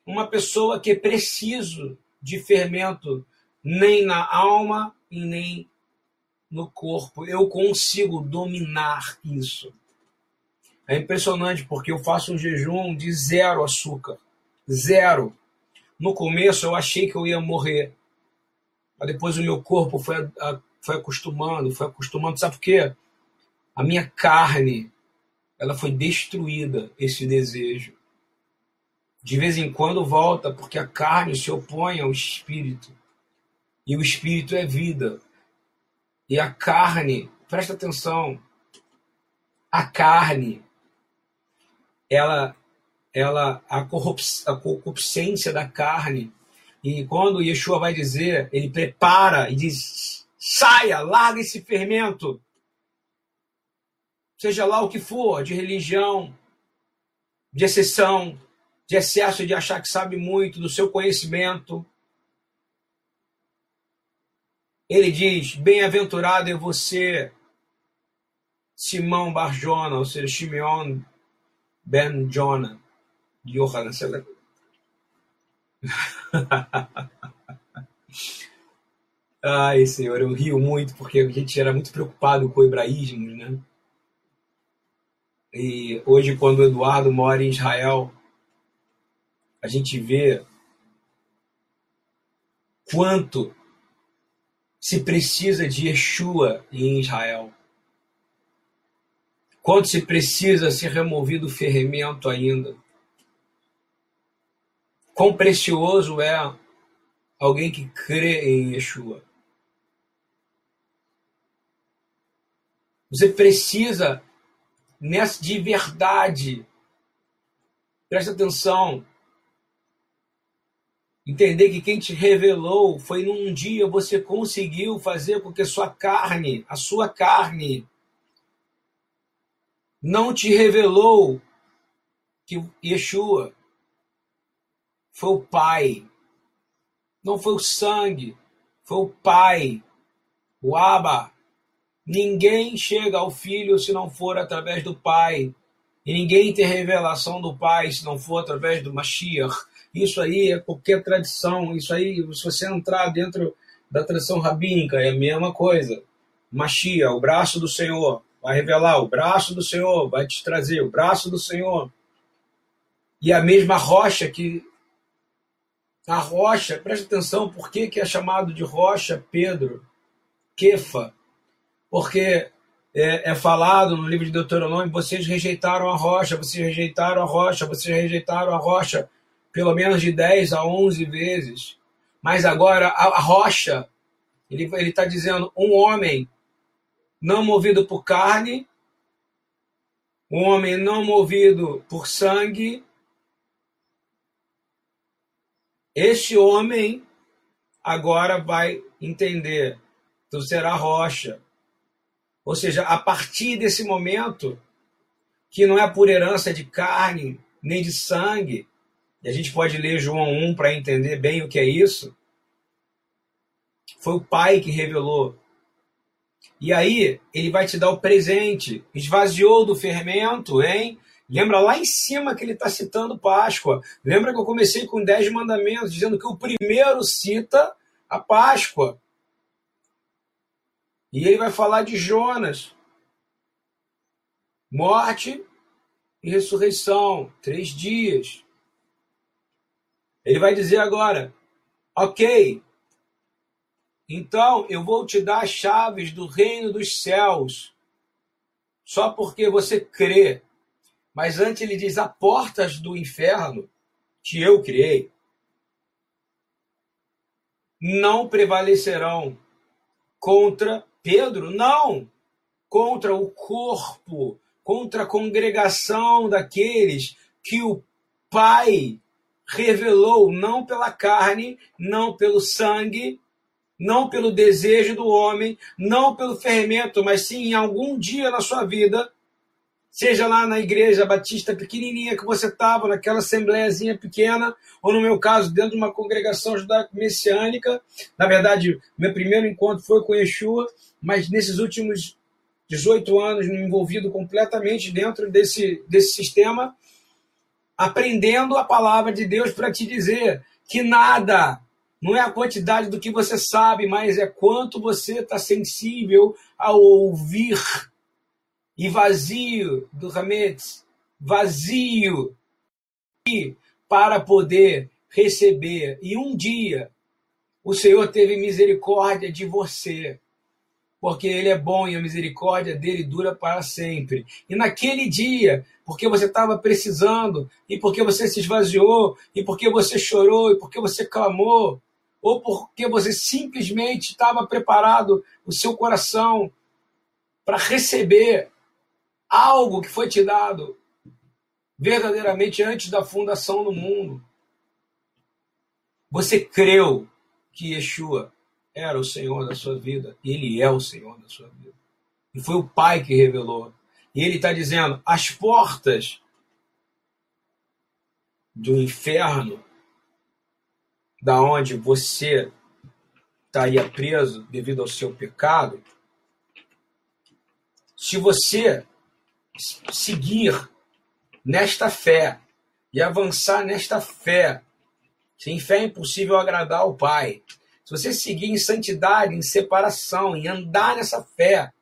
uma pessoa que preciso de fermento nem na alma e nem no corpo, eu consigo dominar isso. É impressionante porque eu faço um jejum de zero açúcar. Zero. No começo eu achei que eu ia morrer. Mas depois o meu corpo foi, foi acostumando, foi acostumando. Sabe por quê? A minha carne, ela foi destruída, esse desejo. De vez em quando volta, porque a carne se opõe ao espírito. E o espírito é vida. E a carne, presta atenção, a carne, ela, ela a, a corrupcência da carne. E quando Yeshua vai dizer, ele prepara e diz: saia, larga esse fermento. Seja lá o que for, de religião, de exceção, de excesso de achar que sabe muito, do seu conhecimento. Ele diz: Bem-aventurado é você, Simão Barjona, ou seja, Shimeon Ben Jonah, Johanna, sei lá. [laughs] Ai, Senhor, eu rio muito porque a gente era muito preocupado com o hebraísmo, né? E hoje, quando o Eduardo mora em Israel, a gente vê quanto se precisa de Yeshua em Israel. Quanto se precisa ser removido o fermento ainda. Quão precioso é alguém que crê em Yeshua. Você precisa, nessa de verdade, presta atenção, Entender que quem te revelou foi num dia você conseguiu fazer com que sua carne, a sua carne, não te revelou que Yeshua foi o Pai. Não foi o sangue, foi o Pai, o Abba. Ninguém chega ao Filho se não for através do Pai. E ninguém tem revelação do Pai se não for através do Mashiach. Isso aí é qualquer tradição, isso aí, se você entrar dentro da tradição rabínica, é a mesma coisa. Machia, o braço do Senhor, vai revelar, o braço do Senhor vai te trazer, o braço do Senhor. E a mesma rocha que. A rocha, preste atenção, por que, que é chamado de rocha Pedro? Kefa. Porque é, é, falado no livro de Deuteronômio: vocês rejeitaram a rocha, vocês rejeitaram a rocha, vocês rejeitaram a rocha pelo menos de 10 a 11 vezes. Mas agora a, rocha, ele está dizendo: um homem não movido por carne, um homem não movido por sangue, este homem agora vai entender, tu será rocha. Ou seja, a partir desse momento, que não é por herança de carne nem de sangue, e a gente pode ler João 1 para entender bem o que é isso. Foi o Pai que revelou. E aí, ele vai te dar o presente. Esvaziou do fermento, hein? Lembra lá em cima que ele está citando Páscoa. Lembra que eu comecei com dez mandamentos, dizendo que o primeiro cita a Páscoa. E ele vai falar de Jonas. Morte e ressurreição. Três dias. Ele vai dizer agora: Ok, então eu vou te dar as chaves do reino dos céus, só porque você crê. Mas antes ele diz: a portas do inferno que eu criei não prevalecerão contra Pedro, não, contra o corpo, contra a congregação daqueles que o Pai revelou não pela carne, não pelo sangue, não pelo desejo do homem, não pelo fermento, mas sim em algum dia na sua vida, seja lá na igreja batista pequenininha que você estava, naquela assembleiazinha pequena, ou no meu caso, dentro de uma congregação judaico-messiânica. Na verdade, meu primeiro encontro foi com Yeshua, mas nesses últimos 18 anos me envolvido completamente dentro desse, desse sistema, aprendendo a palavra de Deus para te dizer que nada, Não é a quantidade do que você sabe, mas é quanto você está sensível ao ouvir. E vazio do Hametz, vazio para poder receber. E um dia o Senhor teve misericórdia de você, porque Ele é bom e a misericórdia dele dura para sempre. E naquele dia, porque você estava precisando, e porque você se esvaziou, e porque você chorou, e porque você clamou, ou porque você simplesmente estava preparado o seu coração para receber algo que foi te dado verdadeiramente antes da fundação do mundo. Você creu que Yeshua era o Senhor da sua vida, e Ele é o Senhor da sua vida. E foi o Pai que revelou. E Ele está dizendo: as portas do inferno da onde você estaria preso devido ao seu pecado, se você seguir nesta fé e avançar nesta fé, sem fé é impossível agradar ao Pai. Se você seguir em santidade, em separação, em andar nessa fé,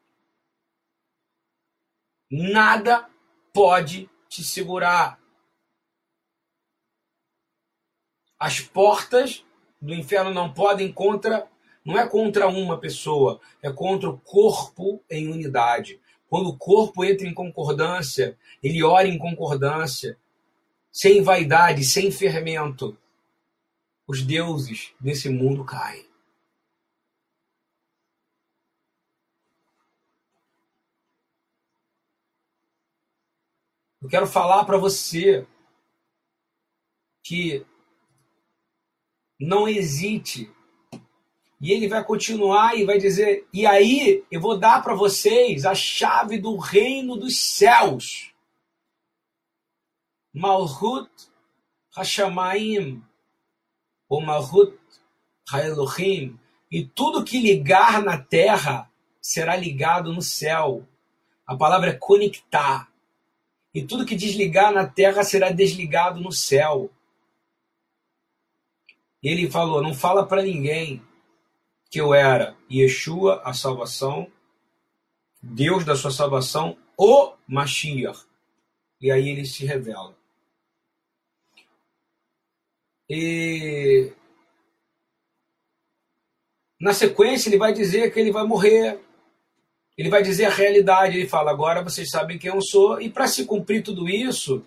nada pode te segurar. As portas do inferno não podem contra, não é contra uma pessoa, é contra o corpo em unidade. Quando o corpo entra em concordância, ele ora em concordância, sem vaidade, sem fermento, os deuses desse mundo caem. Eu quero falar para você que não hesite. E ele vai continuar e vai dizer: e aí eu vou dar para vocês a chave do reino dos céus. Malhut Hashamayim, ou Malhut Haelohim, e tudo que ligar na terra será ligado no céu. A palavra é conectar. E tudo que desligar na terra será desligado no céu. E ele falou: Não fala para ninguém que eu era Yeshua, a salvação, Deus da sua salvação, o Mashiach. E aí ele se revela. E na sequência ele vai dizer que ele vai morrer. Ele vai dizer a realidade. Ele fala: agora vocês sabem quem eu sou. E para se cumprir tudo isso,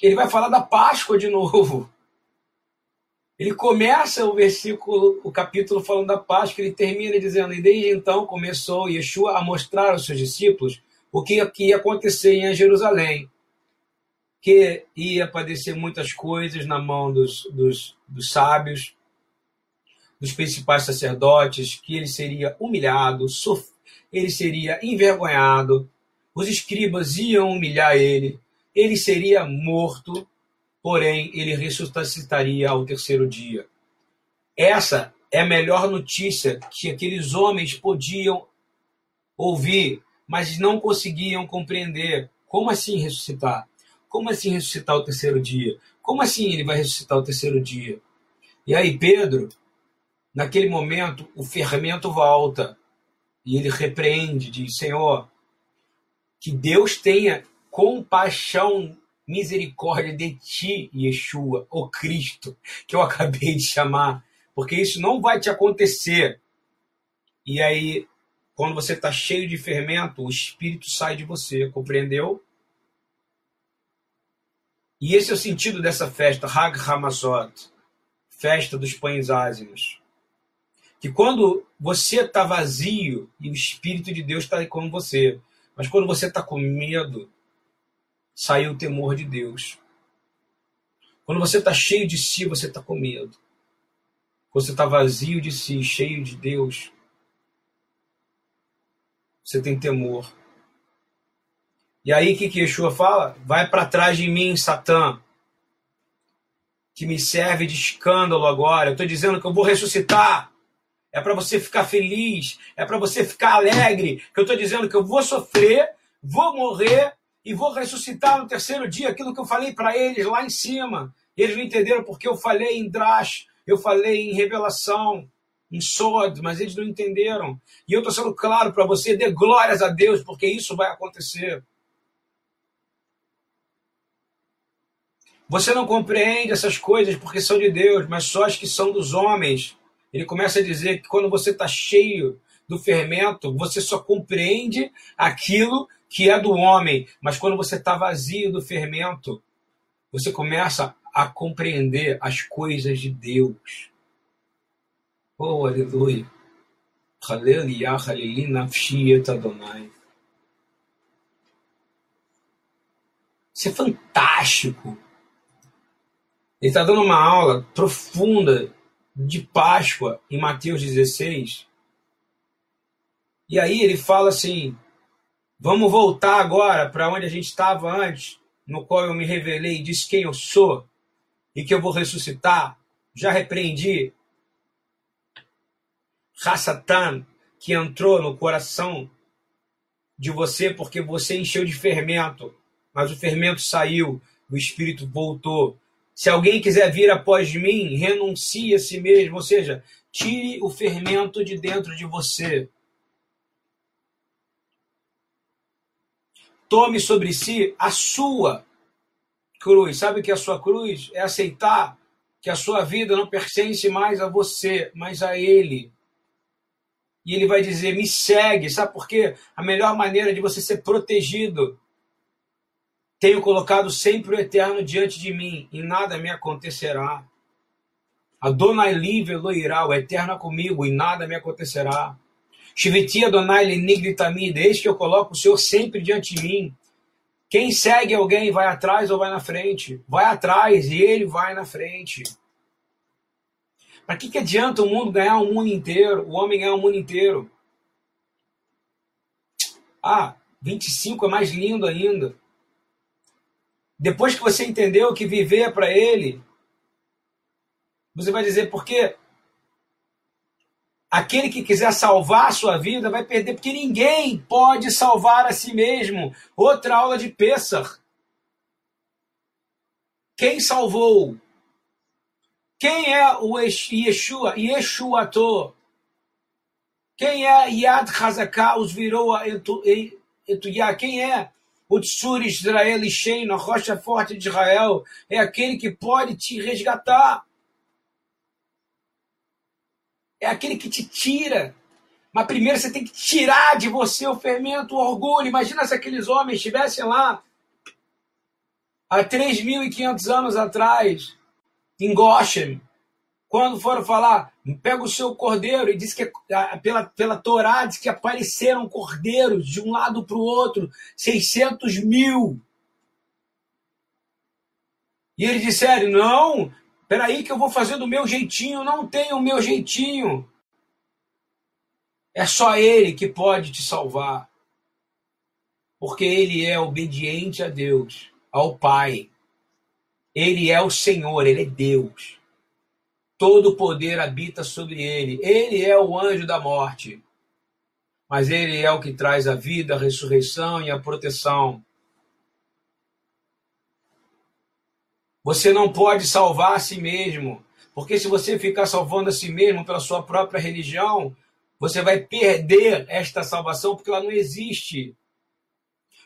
ele vai falar da Páscoa de [laughs] novo. Ele começa o versículo, o capítulo falando da Páscoa, ele termina dizendo: E desde então começou Yeshua a mostrar aos seus discípulos o que ia acontecer em Jerusalém. Que ia padecer muitas coisas na mão dos, dos, dos sábios, dos principais sacerdotes, que ele seria humilhado, ele seria envergonhado, os escribas iam humilhar ele, ele seria morto porém ele ressuscitaria ao terceiro dia. Essa é a melhor notícia que aqueles homens podiam ouvir, mas não conseguiam compreender. Como assim ressuscitar? Como assim ressuscitar o terceiro dia? Como assim ele vai ressuscitar o terceiro dia? E aí, Pedro, naquele momento, o fermento volta e ele repreende, diz: Senhor, que Deus tenha compaixão misericórdia de ti, Yeshua, o Cristo, que eu acabei de chamar, porque isso não vai te acontecer. E aí, quando você está cheio de fermento, o Espírito sai de você, compreendeu? E esse é o sentido dessa festa, Hag Hamazot, festa dos pães ázimos. Que quando você está vazio e o Espírito de Deus está com você, mas quando você está com medo, saiu o temor de Deus. Quando você está cheio de si, você está com medo. Quando você está vazio de si, cheio de Deus, você tem temor. E aí o que, que Yeshua fala? Vai para trás de mim, Satã, que me serve de escândalo agora. Eu estou dizendo que eu vou ressuscitar. É para você ficar feliz, é para você ficar alegre. Que eu estou dizendo que eu vou sofrer, vou morrer, e vou ressuscitar no terceiro dia aquilo que eu falei para eles lá em cima. Eles não entenderam porque eu falei em Drash, eu falei em revelação, em sod, mas eles não entenderam. E eu estou sendo claro para você, dê glórias a Deus, porque isso vai acontecer. Você não compreende essas coisas porque são de Deus, mas só as que são dos homens. Ele começa a dizer que quando você está cheio do fermento, você só compreende aquilo que é do homem. Mas quando você está vazio do fermento, você começa a compreender as coisas de Deus. Oh, aleluia. Isso é fantástico. Ele está dando uma aula profunda de Páscoa em Mateus 16. E aí ele fala assim: vamos voltar agora para onde a gente estava antes, no qual eu me revelei e disse quem eu sou e que eu vou ressuscitar. Já repreendi Hassatan, que entrou no coração de você porque você encheu de fermento, mas o fermento saiu, o espírito voltou. Se alguém quiser vir após mim, renuncie a si mesmo, ou seja, tire o fermento de dentro de você. Tome sobre si a sua cruz. Sabe que a sua cruz é aceitar que a sua vida não pertence mais a você, mas a Ele. E Ele vai dizer: me segue. Sabe por quê? A melhor maneira de você ser protegido tenho colocado sempre o eterno diante de mim, e nada me acontecerá. Adonai live loirá, o eterno é comigo, e nada me acontecerá. Shiviti Adonai lenigritami, desde que eu coloco o Senhor sempre diante de mim. Quem segue alguém vai atrás ou vai na frente? Vai atrás e ele vai na frente. Para que, que adianta o mundo ganhar o mundo inteiro, o homem ganhar o mundo inteiro? Ah, 25 é mais lindo ainda. Depois que você entendeu que viver é para Ele, você vai dizer, porque aquele que quiser salvar a sua vida vai perder, porque ninguém pode salvar a si mesmo. Outra aula de Pessar. Quem salvou? Quem é o Yeshua? Yeshuato. Quem é Yad Hazaká, os virou a Etuyá? Quem é o Tsur Israel Shein, a rocha forte de Israel, é aquele que pode te resgatar. É aquele que te tira. Mas primeiro você tem que tirar de você o fermento, o orgulho. Imagina se aqueles homens estivessem lá há 3.500 anos atrás, em Goshen, quando foram falar, pega o seu cordeiro, e diz que pela, pela Torá diz que apareceram cordeiros de um lado para o outro, 600 mil. E eles disseram: Não, peraí, que eu vou fazer do meu jeitinho. Não tem o meu jeitinho. É só Ele que pode te salvar. Porque Ele é obediente a Deus, ao Pai. Ele é o Senhor, Ele é Deus todo poder habita sobre ele. Ele é o anjo da morte. Mas ele é o que traz a vida, a ressurreição e a proteção. Você não pode salvar a si mesmo, porque se você ficar salvando a si mesmo pela sua própria religião, você vai perder esta salvação porque ela não existe.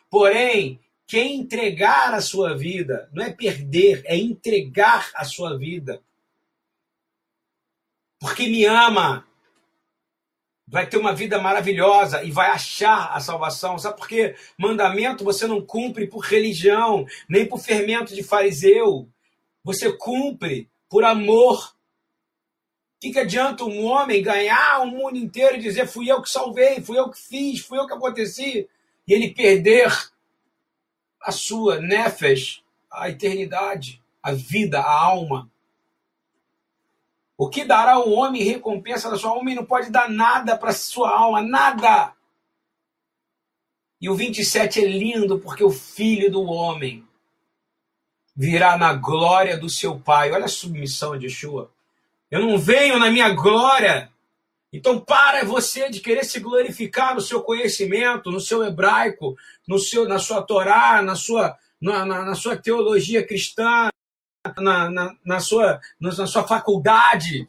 Porém, quem entregar a sua vida, não é perder, é entregar a sua vida porque me ama, vai ter uma vida maravilhosa e vai achar a salvação. Sabe por quê? Mandamento você não cumpre por religião, nem por fermento de fariseu. Você cumpre por amor. O que, que adianta um homem ganhar o mundo inteiro e dizer fui eu que salvei, fui eu que fiz, fui eu que aconteci, e ele perder a sua nefes, a eternidade, a vida, a alma. O que dará ao homem recompensa da sua alma? Homem não pode dar nada para sua alma, nada. E o 27 é lindo porque o filho do homem virá na glória do seu pai. Olha a submissão de Yeshua. Eu não venho na minha glória. Então para você de querer se glorificar no seu conhecimento, no seu hebraico, no seu, na sua Torá, na sua, na, na, na sua teologia cristã. Na, na, na, sua, na sua faculdade,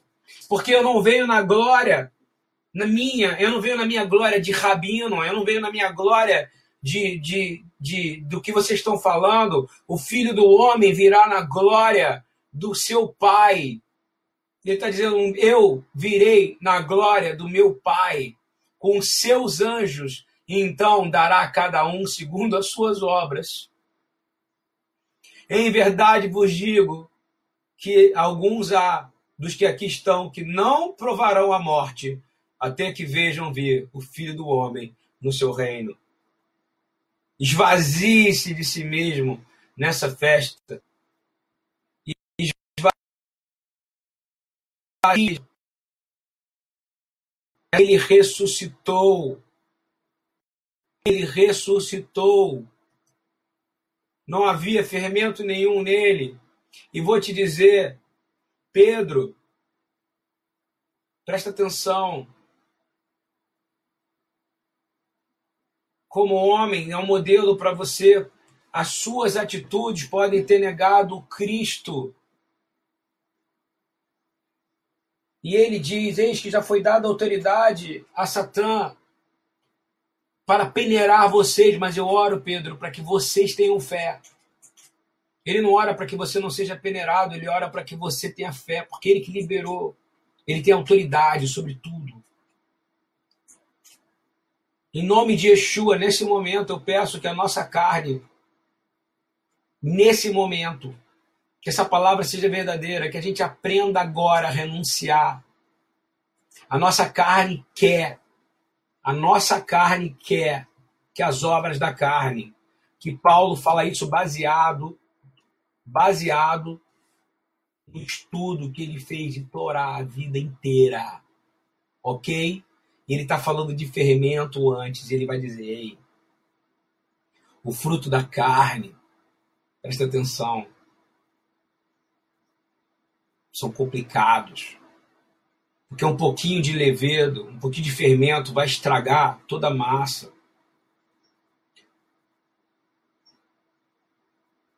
porque eu não venho na glória, na minha, eu não venho na minha glória de rabino, eu não venho na minha glória de, de, de, do que vocês estão falando. O filho do homem virá na glória do seu pai. Ele está dizendo: Eu virei na glória do meu pai com seus anjos, então dará a cada um segundo as suas obras. Em verdade vos digo que alguns há dos que aqui estão que não provarão a morte até que vejam vir o Filho do Homem no seu reino. Esvazie-se de si mesmo nessa festa. Esvazie. Ele ressuscitou. Ele ressuscitou. Não havia fermento nenhum nele. E vou te dizer, Pedro, presta atenção. Como homem, é um modelo para você. As suas atitudes podem ter negado Cristo. E ele diz: Eis que já foi dada autoridade a Satã para peneirar vocês, mas eu oro, Pedro, para que vocês tenham fé. Ele não ora para que você não seja peneirado, ele ora para que você tenha fé, porque ele que liberou. Ele tem autoridade sobre tudo. Em nome de Yeshua, nesse momento, eu peço que a nossa carne, nesse momento, que essa palavra seja verdadeira, que a gente aprenda agora a renunciar. A nossa carne quer a nossa carne quer que as obras da carne, que Paulo fala isso baseado, baseado no estudo que ele fez de Torá a vida inteira. Ok? Ele está falando de fermento antes, ele vai dizer, ei, o fruto da carne, presta atenção, são complicados. Porque um pouquinho de levedo, um pouquinho de fermento vai estragar toda a massa.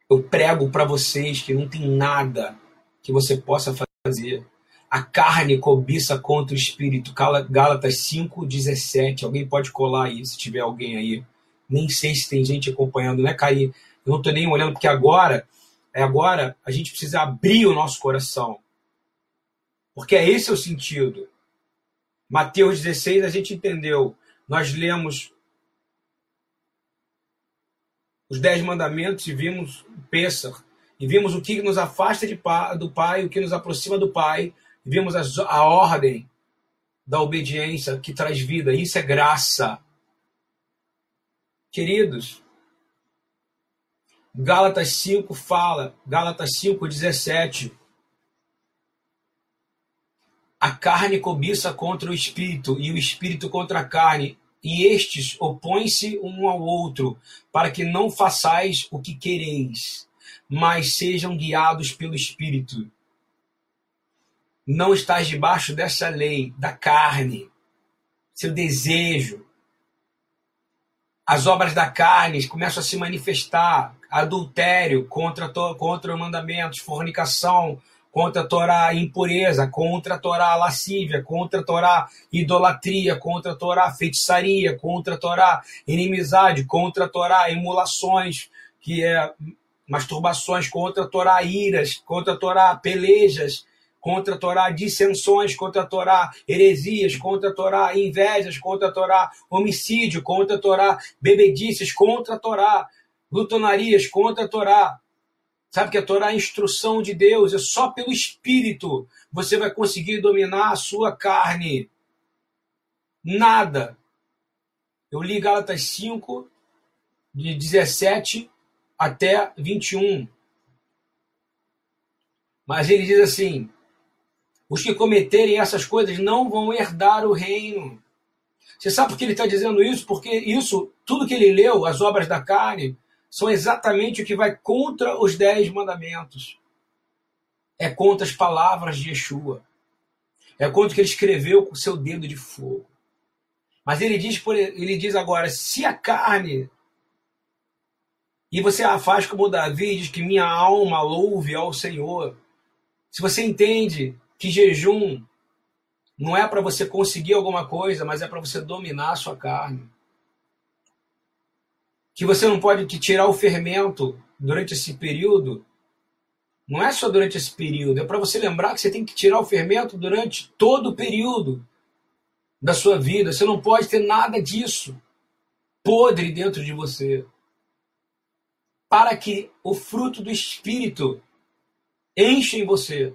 Eu prego para vocês que não tem nada que você possa fazer. A carne cobiça contra o espírito. Gálatas 5,17. Alguém pode colar aí, se tiver alguém aí. Nem sei se tem gente acompanhando, né, Caí? Eu não estou nem olhando, porque agora, é agora, a gente precisa abrir o nosso coração. Porque é esse o sentido. Mateus 16 a gente entendeu. Nós lemos os dez mandamentos e vimos o Pêssar. E vimos o que nos afasta de, do Pai, o que nos aproxima do Pai. E vimos a, a ordem da obediência que traz vida. Isso é graça. Queridos, Gálatas 5 fala, Gálatas 5, 17 a carne cobiça contra o espírito, e o espírito contra a carne, e estes opõem-se um ao outro, para que não façais o que quereis, mas sejam guiados pelo espírito. Não estás debaixo dessa lei da carne, seu desejo. As obras da carne começam a se manifestar, adultério contra, contra mandamentos, fornicação, contra a Torá impureza, contra a Torá lascívia, contra a Torá idolatria, contra a Torá feitiçaria, contra a Torá inimizade, contra a Torá emulações, que é masturbações, contra a Torá iras, contra a Torá pelejas, contra a Torá dissensões, contra a Torá heresias, contra a Torá invejas, contra a Torá homicídio, contra a Torá bebedices, contra a Torá glutonarias, contra a Torá Sabe que a Torá é a instrução de Deus, é só pelo Espírito você vai conseguir dominar a sua carne. Nada. Eu li Gálatas 5, de 17 até 21. Mas ele diz assim: os que cometerem essas coisas não vão herdar o reino. Você sabe por que ele está dizendo isso? Porque isso, tudo que ele leu, as obras da carne, são exatamente o que vai contra os dez mandamentos. É contra as palavras de Yeshua. É contra o que ele escreveu com seu dedo de fogo. Mas ele diz, ele diz agora: se a carne e você faz como Davi diz que minha alma louve ao Senhor. Se você entende que jejum não é para você conseguir alguma coisa, mas é para você dominar a sua carne. Que você não pode te tirar o fermento durante esse período. Não é só durante esse período, é para você lembrar que você tem que tirar o fermento durante todo o período da sua vida. Você não pode ter nada disso podre dentro de você. Para que o fruto do Espírito encha em você.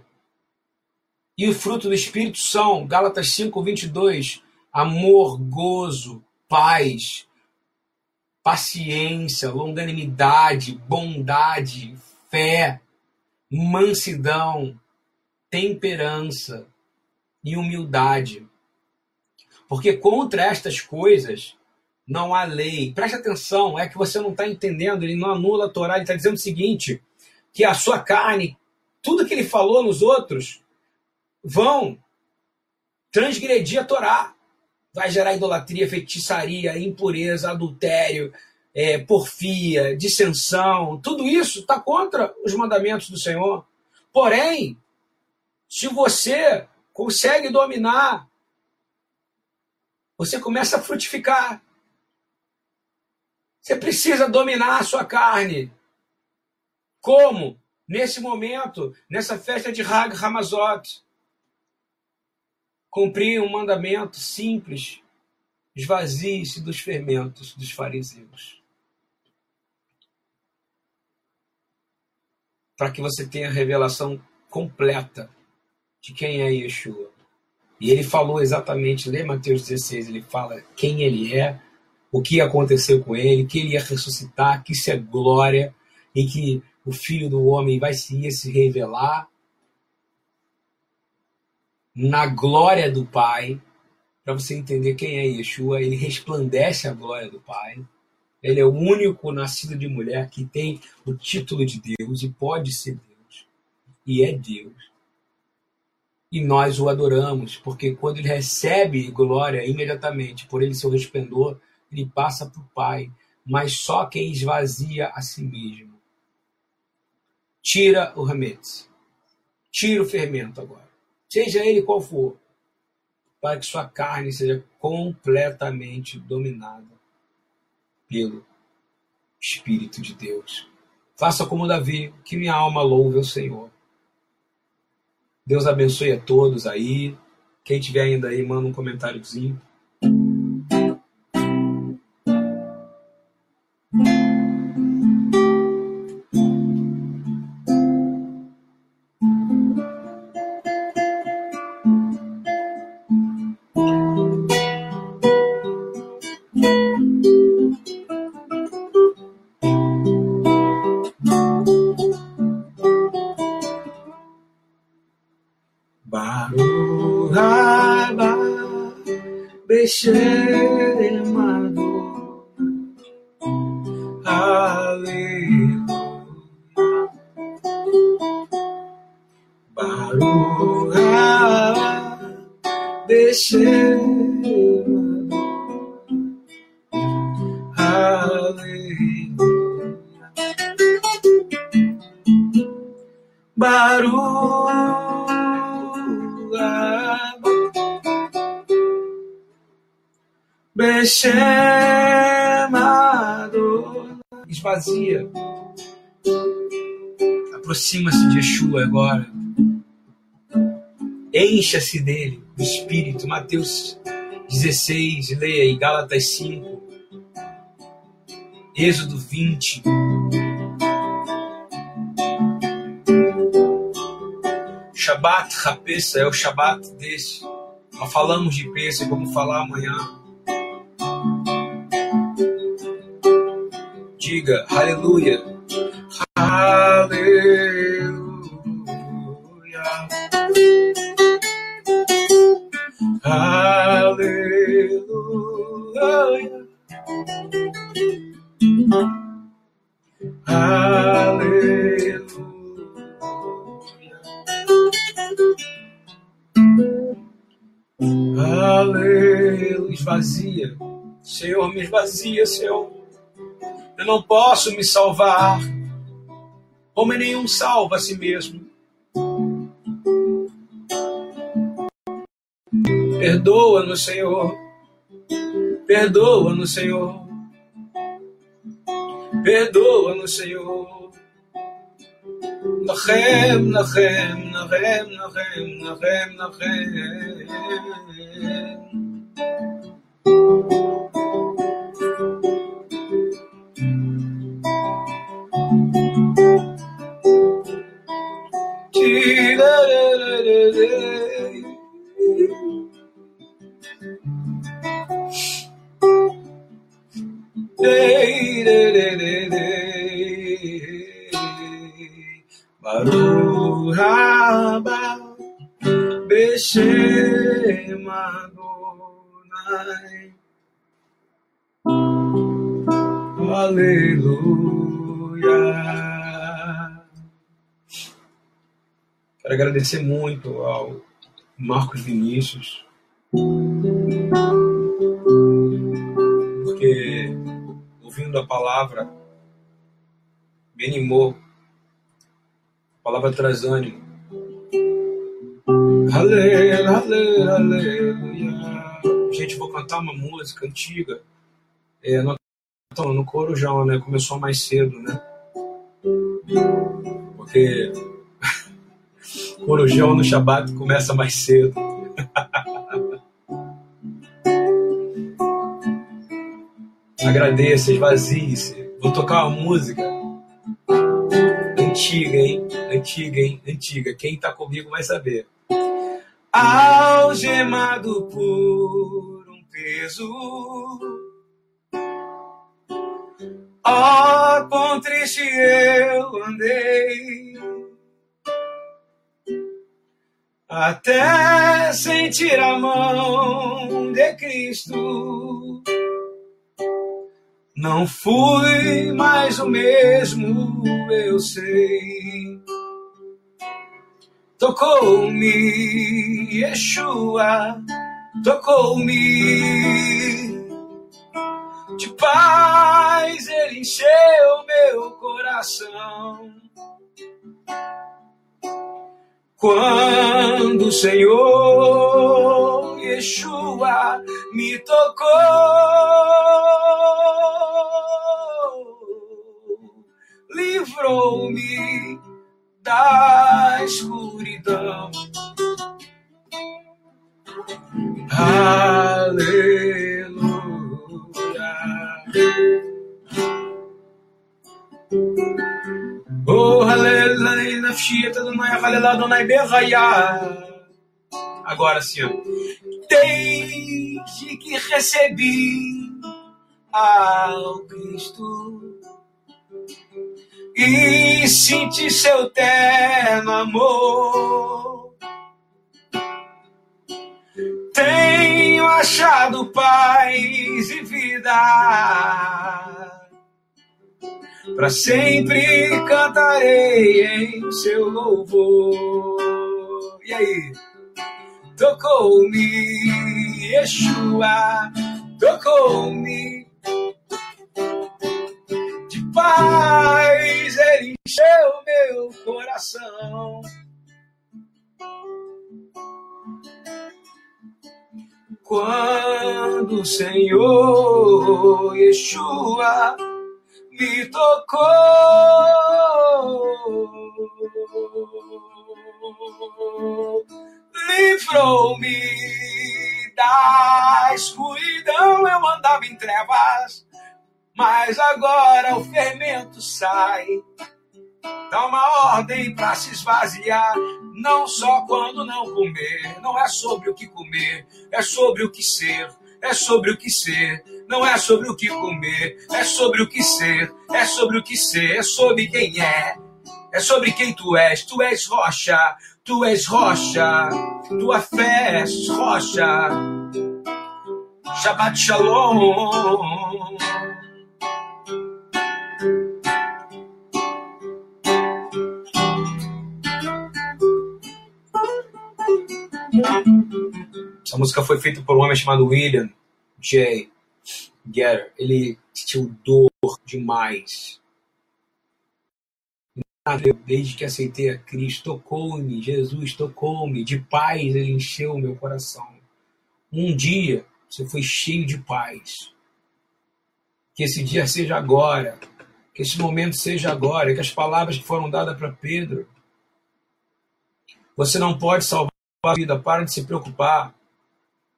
E o fruto do Espírito são, Gálatas 5, 22, amor, gozo, paz, paciência, longanimidade, bondade, fé, mansidão, temperança e humildade. Porque contra estas coisas não há lei. Preste atenção, é que você não está entendendo, ele não anula a Torá, ele está dizendo o seguinte: que a sua carne, tudo que ele falou nos outros, vão transgredir a Torá. Vai gerar idolatria, feitiçaria, impureza, adultério, é, porfia, dissensão. Tudo isso está contra os mandamentos do Senhor. Porém, se você consegue dominar você começa a frutificar. Você precisa dominar a sua carne. Como? Nesse momento, nessa festa de Hag Hamazot. Cumprir um mandamento simples. Esvazie-se dos fermentos dos fariseus. Para que você tenha a revelação completa de quem é Yeshua. E ele falou exatamente, lê Mateus 16, ele fala quem ele é, o que aconteceu com ele, que ele ia ressuscitar, que isso é glória, e que o Filho do Homem vai se, se revelar na glória do Pai, para você entender quem é Yeshua, ele resplandece a glória do Pai. Ele é o único nascido de mulher que tem o título de Deus e pode ser Deus. E é Deus e nós o adoramos, porque quando ele recebe glória imediatamente, por ele ser o resplendor, ele passa para o Pai, mas só quem esvazia a si mesmo. Tira o remete, tira o fermento agora, seja ele qual for, para que sua carne seja completamente dominada pelo Espírito de Deus. Faça como Davi, que minha alma louve ao Senhor Deus abençoe a todos aí. Quem tiver ainda aí, manda um comentáriozinho. Yeshua agora. Encha-se dele, do Espírito. Mateus 16, leia aí, Gálatas 5. Êxodo 20. Shabat Rapessa é o Shabat desse. Nós falamos de peça, vamos falar amanhã. diga. Aleluia. Aleluia. Aleluia. Aleluia. Esvazia. Senhor, me esvazia, Senhor Eu não posso me salvar. Homem nenhum salva a si mesmo. Perdoa-nos, Senhor. Perdoa-nos, Senhor. Perdoa-nos, Senhor. Nachem, Nachem, Nachem, Nachem, Nachem, Nachem. Baruch haba Beshem Adonai Aleluia Quero agradecer muito ao Marcos Vinícius ouvindo a palavra me animou a palavra traz ânimo. Aleluia, aleluia, aleluia. Gente, vou cantar uma música antiga. É, no, no Corujão, né? Começou mais cedo, né? Porque [laughs] Corujão no Shabat começa mais cedo. [laughs] Agradeça, esvazie-se. Vou tocar uma música Antiga, hein? Antiga, hein? Antiga. Quem tá comigo vai saber. Algemado por um peso. Ó, oh, quão triste eu andei. Até sentir a mão de Cristo não fui mais o mesmo, eu sei. Tocou-me, Yeshua, tocou-me. De paz ele encheu meu coração. Quando o Senhor Yeshua me tocou, livrou-me da escuridão. Aleluia. Oh, aleluia, nafshia, Adonai, aleluia, Adonai, berraia. Agora sim. Desde que recebi ao Cristo e senti seu terno amor. Tenho achado paz e vida. Para sempre cantarei em seu louvor. E aí? Tocou-me, Yeshua, tocou-me de paz, encheu meu coração. Quando o Senhor Yeshua me tocou, livrou-me da escuridão. Eu andava em trevas mas agora o fermento sai. Dá uma ordem para se esvaziar, não só quando não comer. Não é sobre o que comer, é sobre o que ser. É sobre o que ser, não é sobre o que comer, é sobre o que ser, é sobre o que ser, é sobre quem é, é sobre quem tu és. Tu és rocha, tu és rocha, tua fé é rocha. Shabbat Shalom. Essa música foi feita por um homem chamado William J. Getter. Ele estudou demais. Desde que aceitei a Cristo, tocou-me, Jesus tocou-me, de paz ele encheu o meu coração. Um dia você foi cheio de paz. Que esse dia seja agora, que esse momento seja agora, que as palavras que foram dadas para Pedro. Você não pode salvar a vida, para de se preocupar.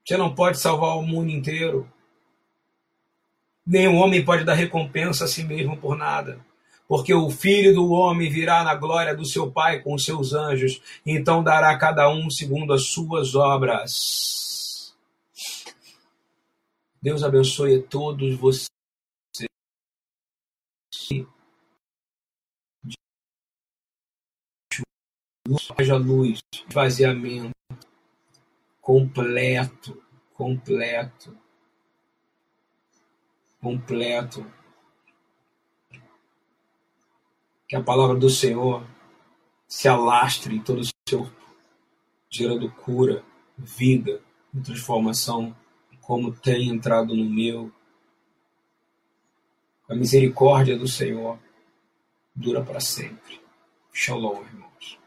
Você não pode salvar o mundo inteiro. Nenhum homem pode dar recompensa a si mesmo por nada. Porque o filho do homem virá na glória do seu Pai com os seus anjos, então dará a cada um segundo as suas obras. Deus abençoe a todos vocês. Haja luz, esvaziamento completo, completo completo. Que a palavra do Senhor se alastre em todo o seu corpo, gerando cura, vida e transformação, como tem entrado no meu. A misericórdia do Senhor dura para sempre. Shalom, irmãos.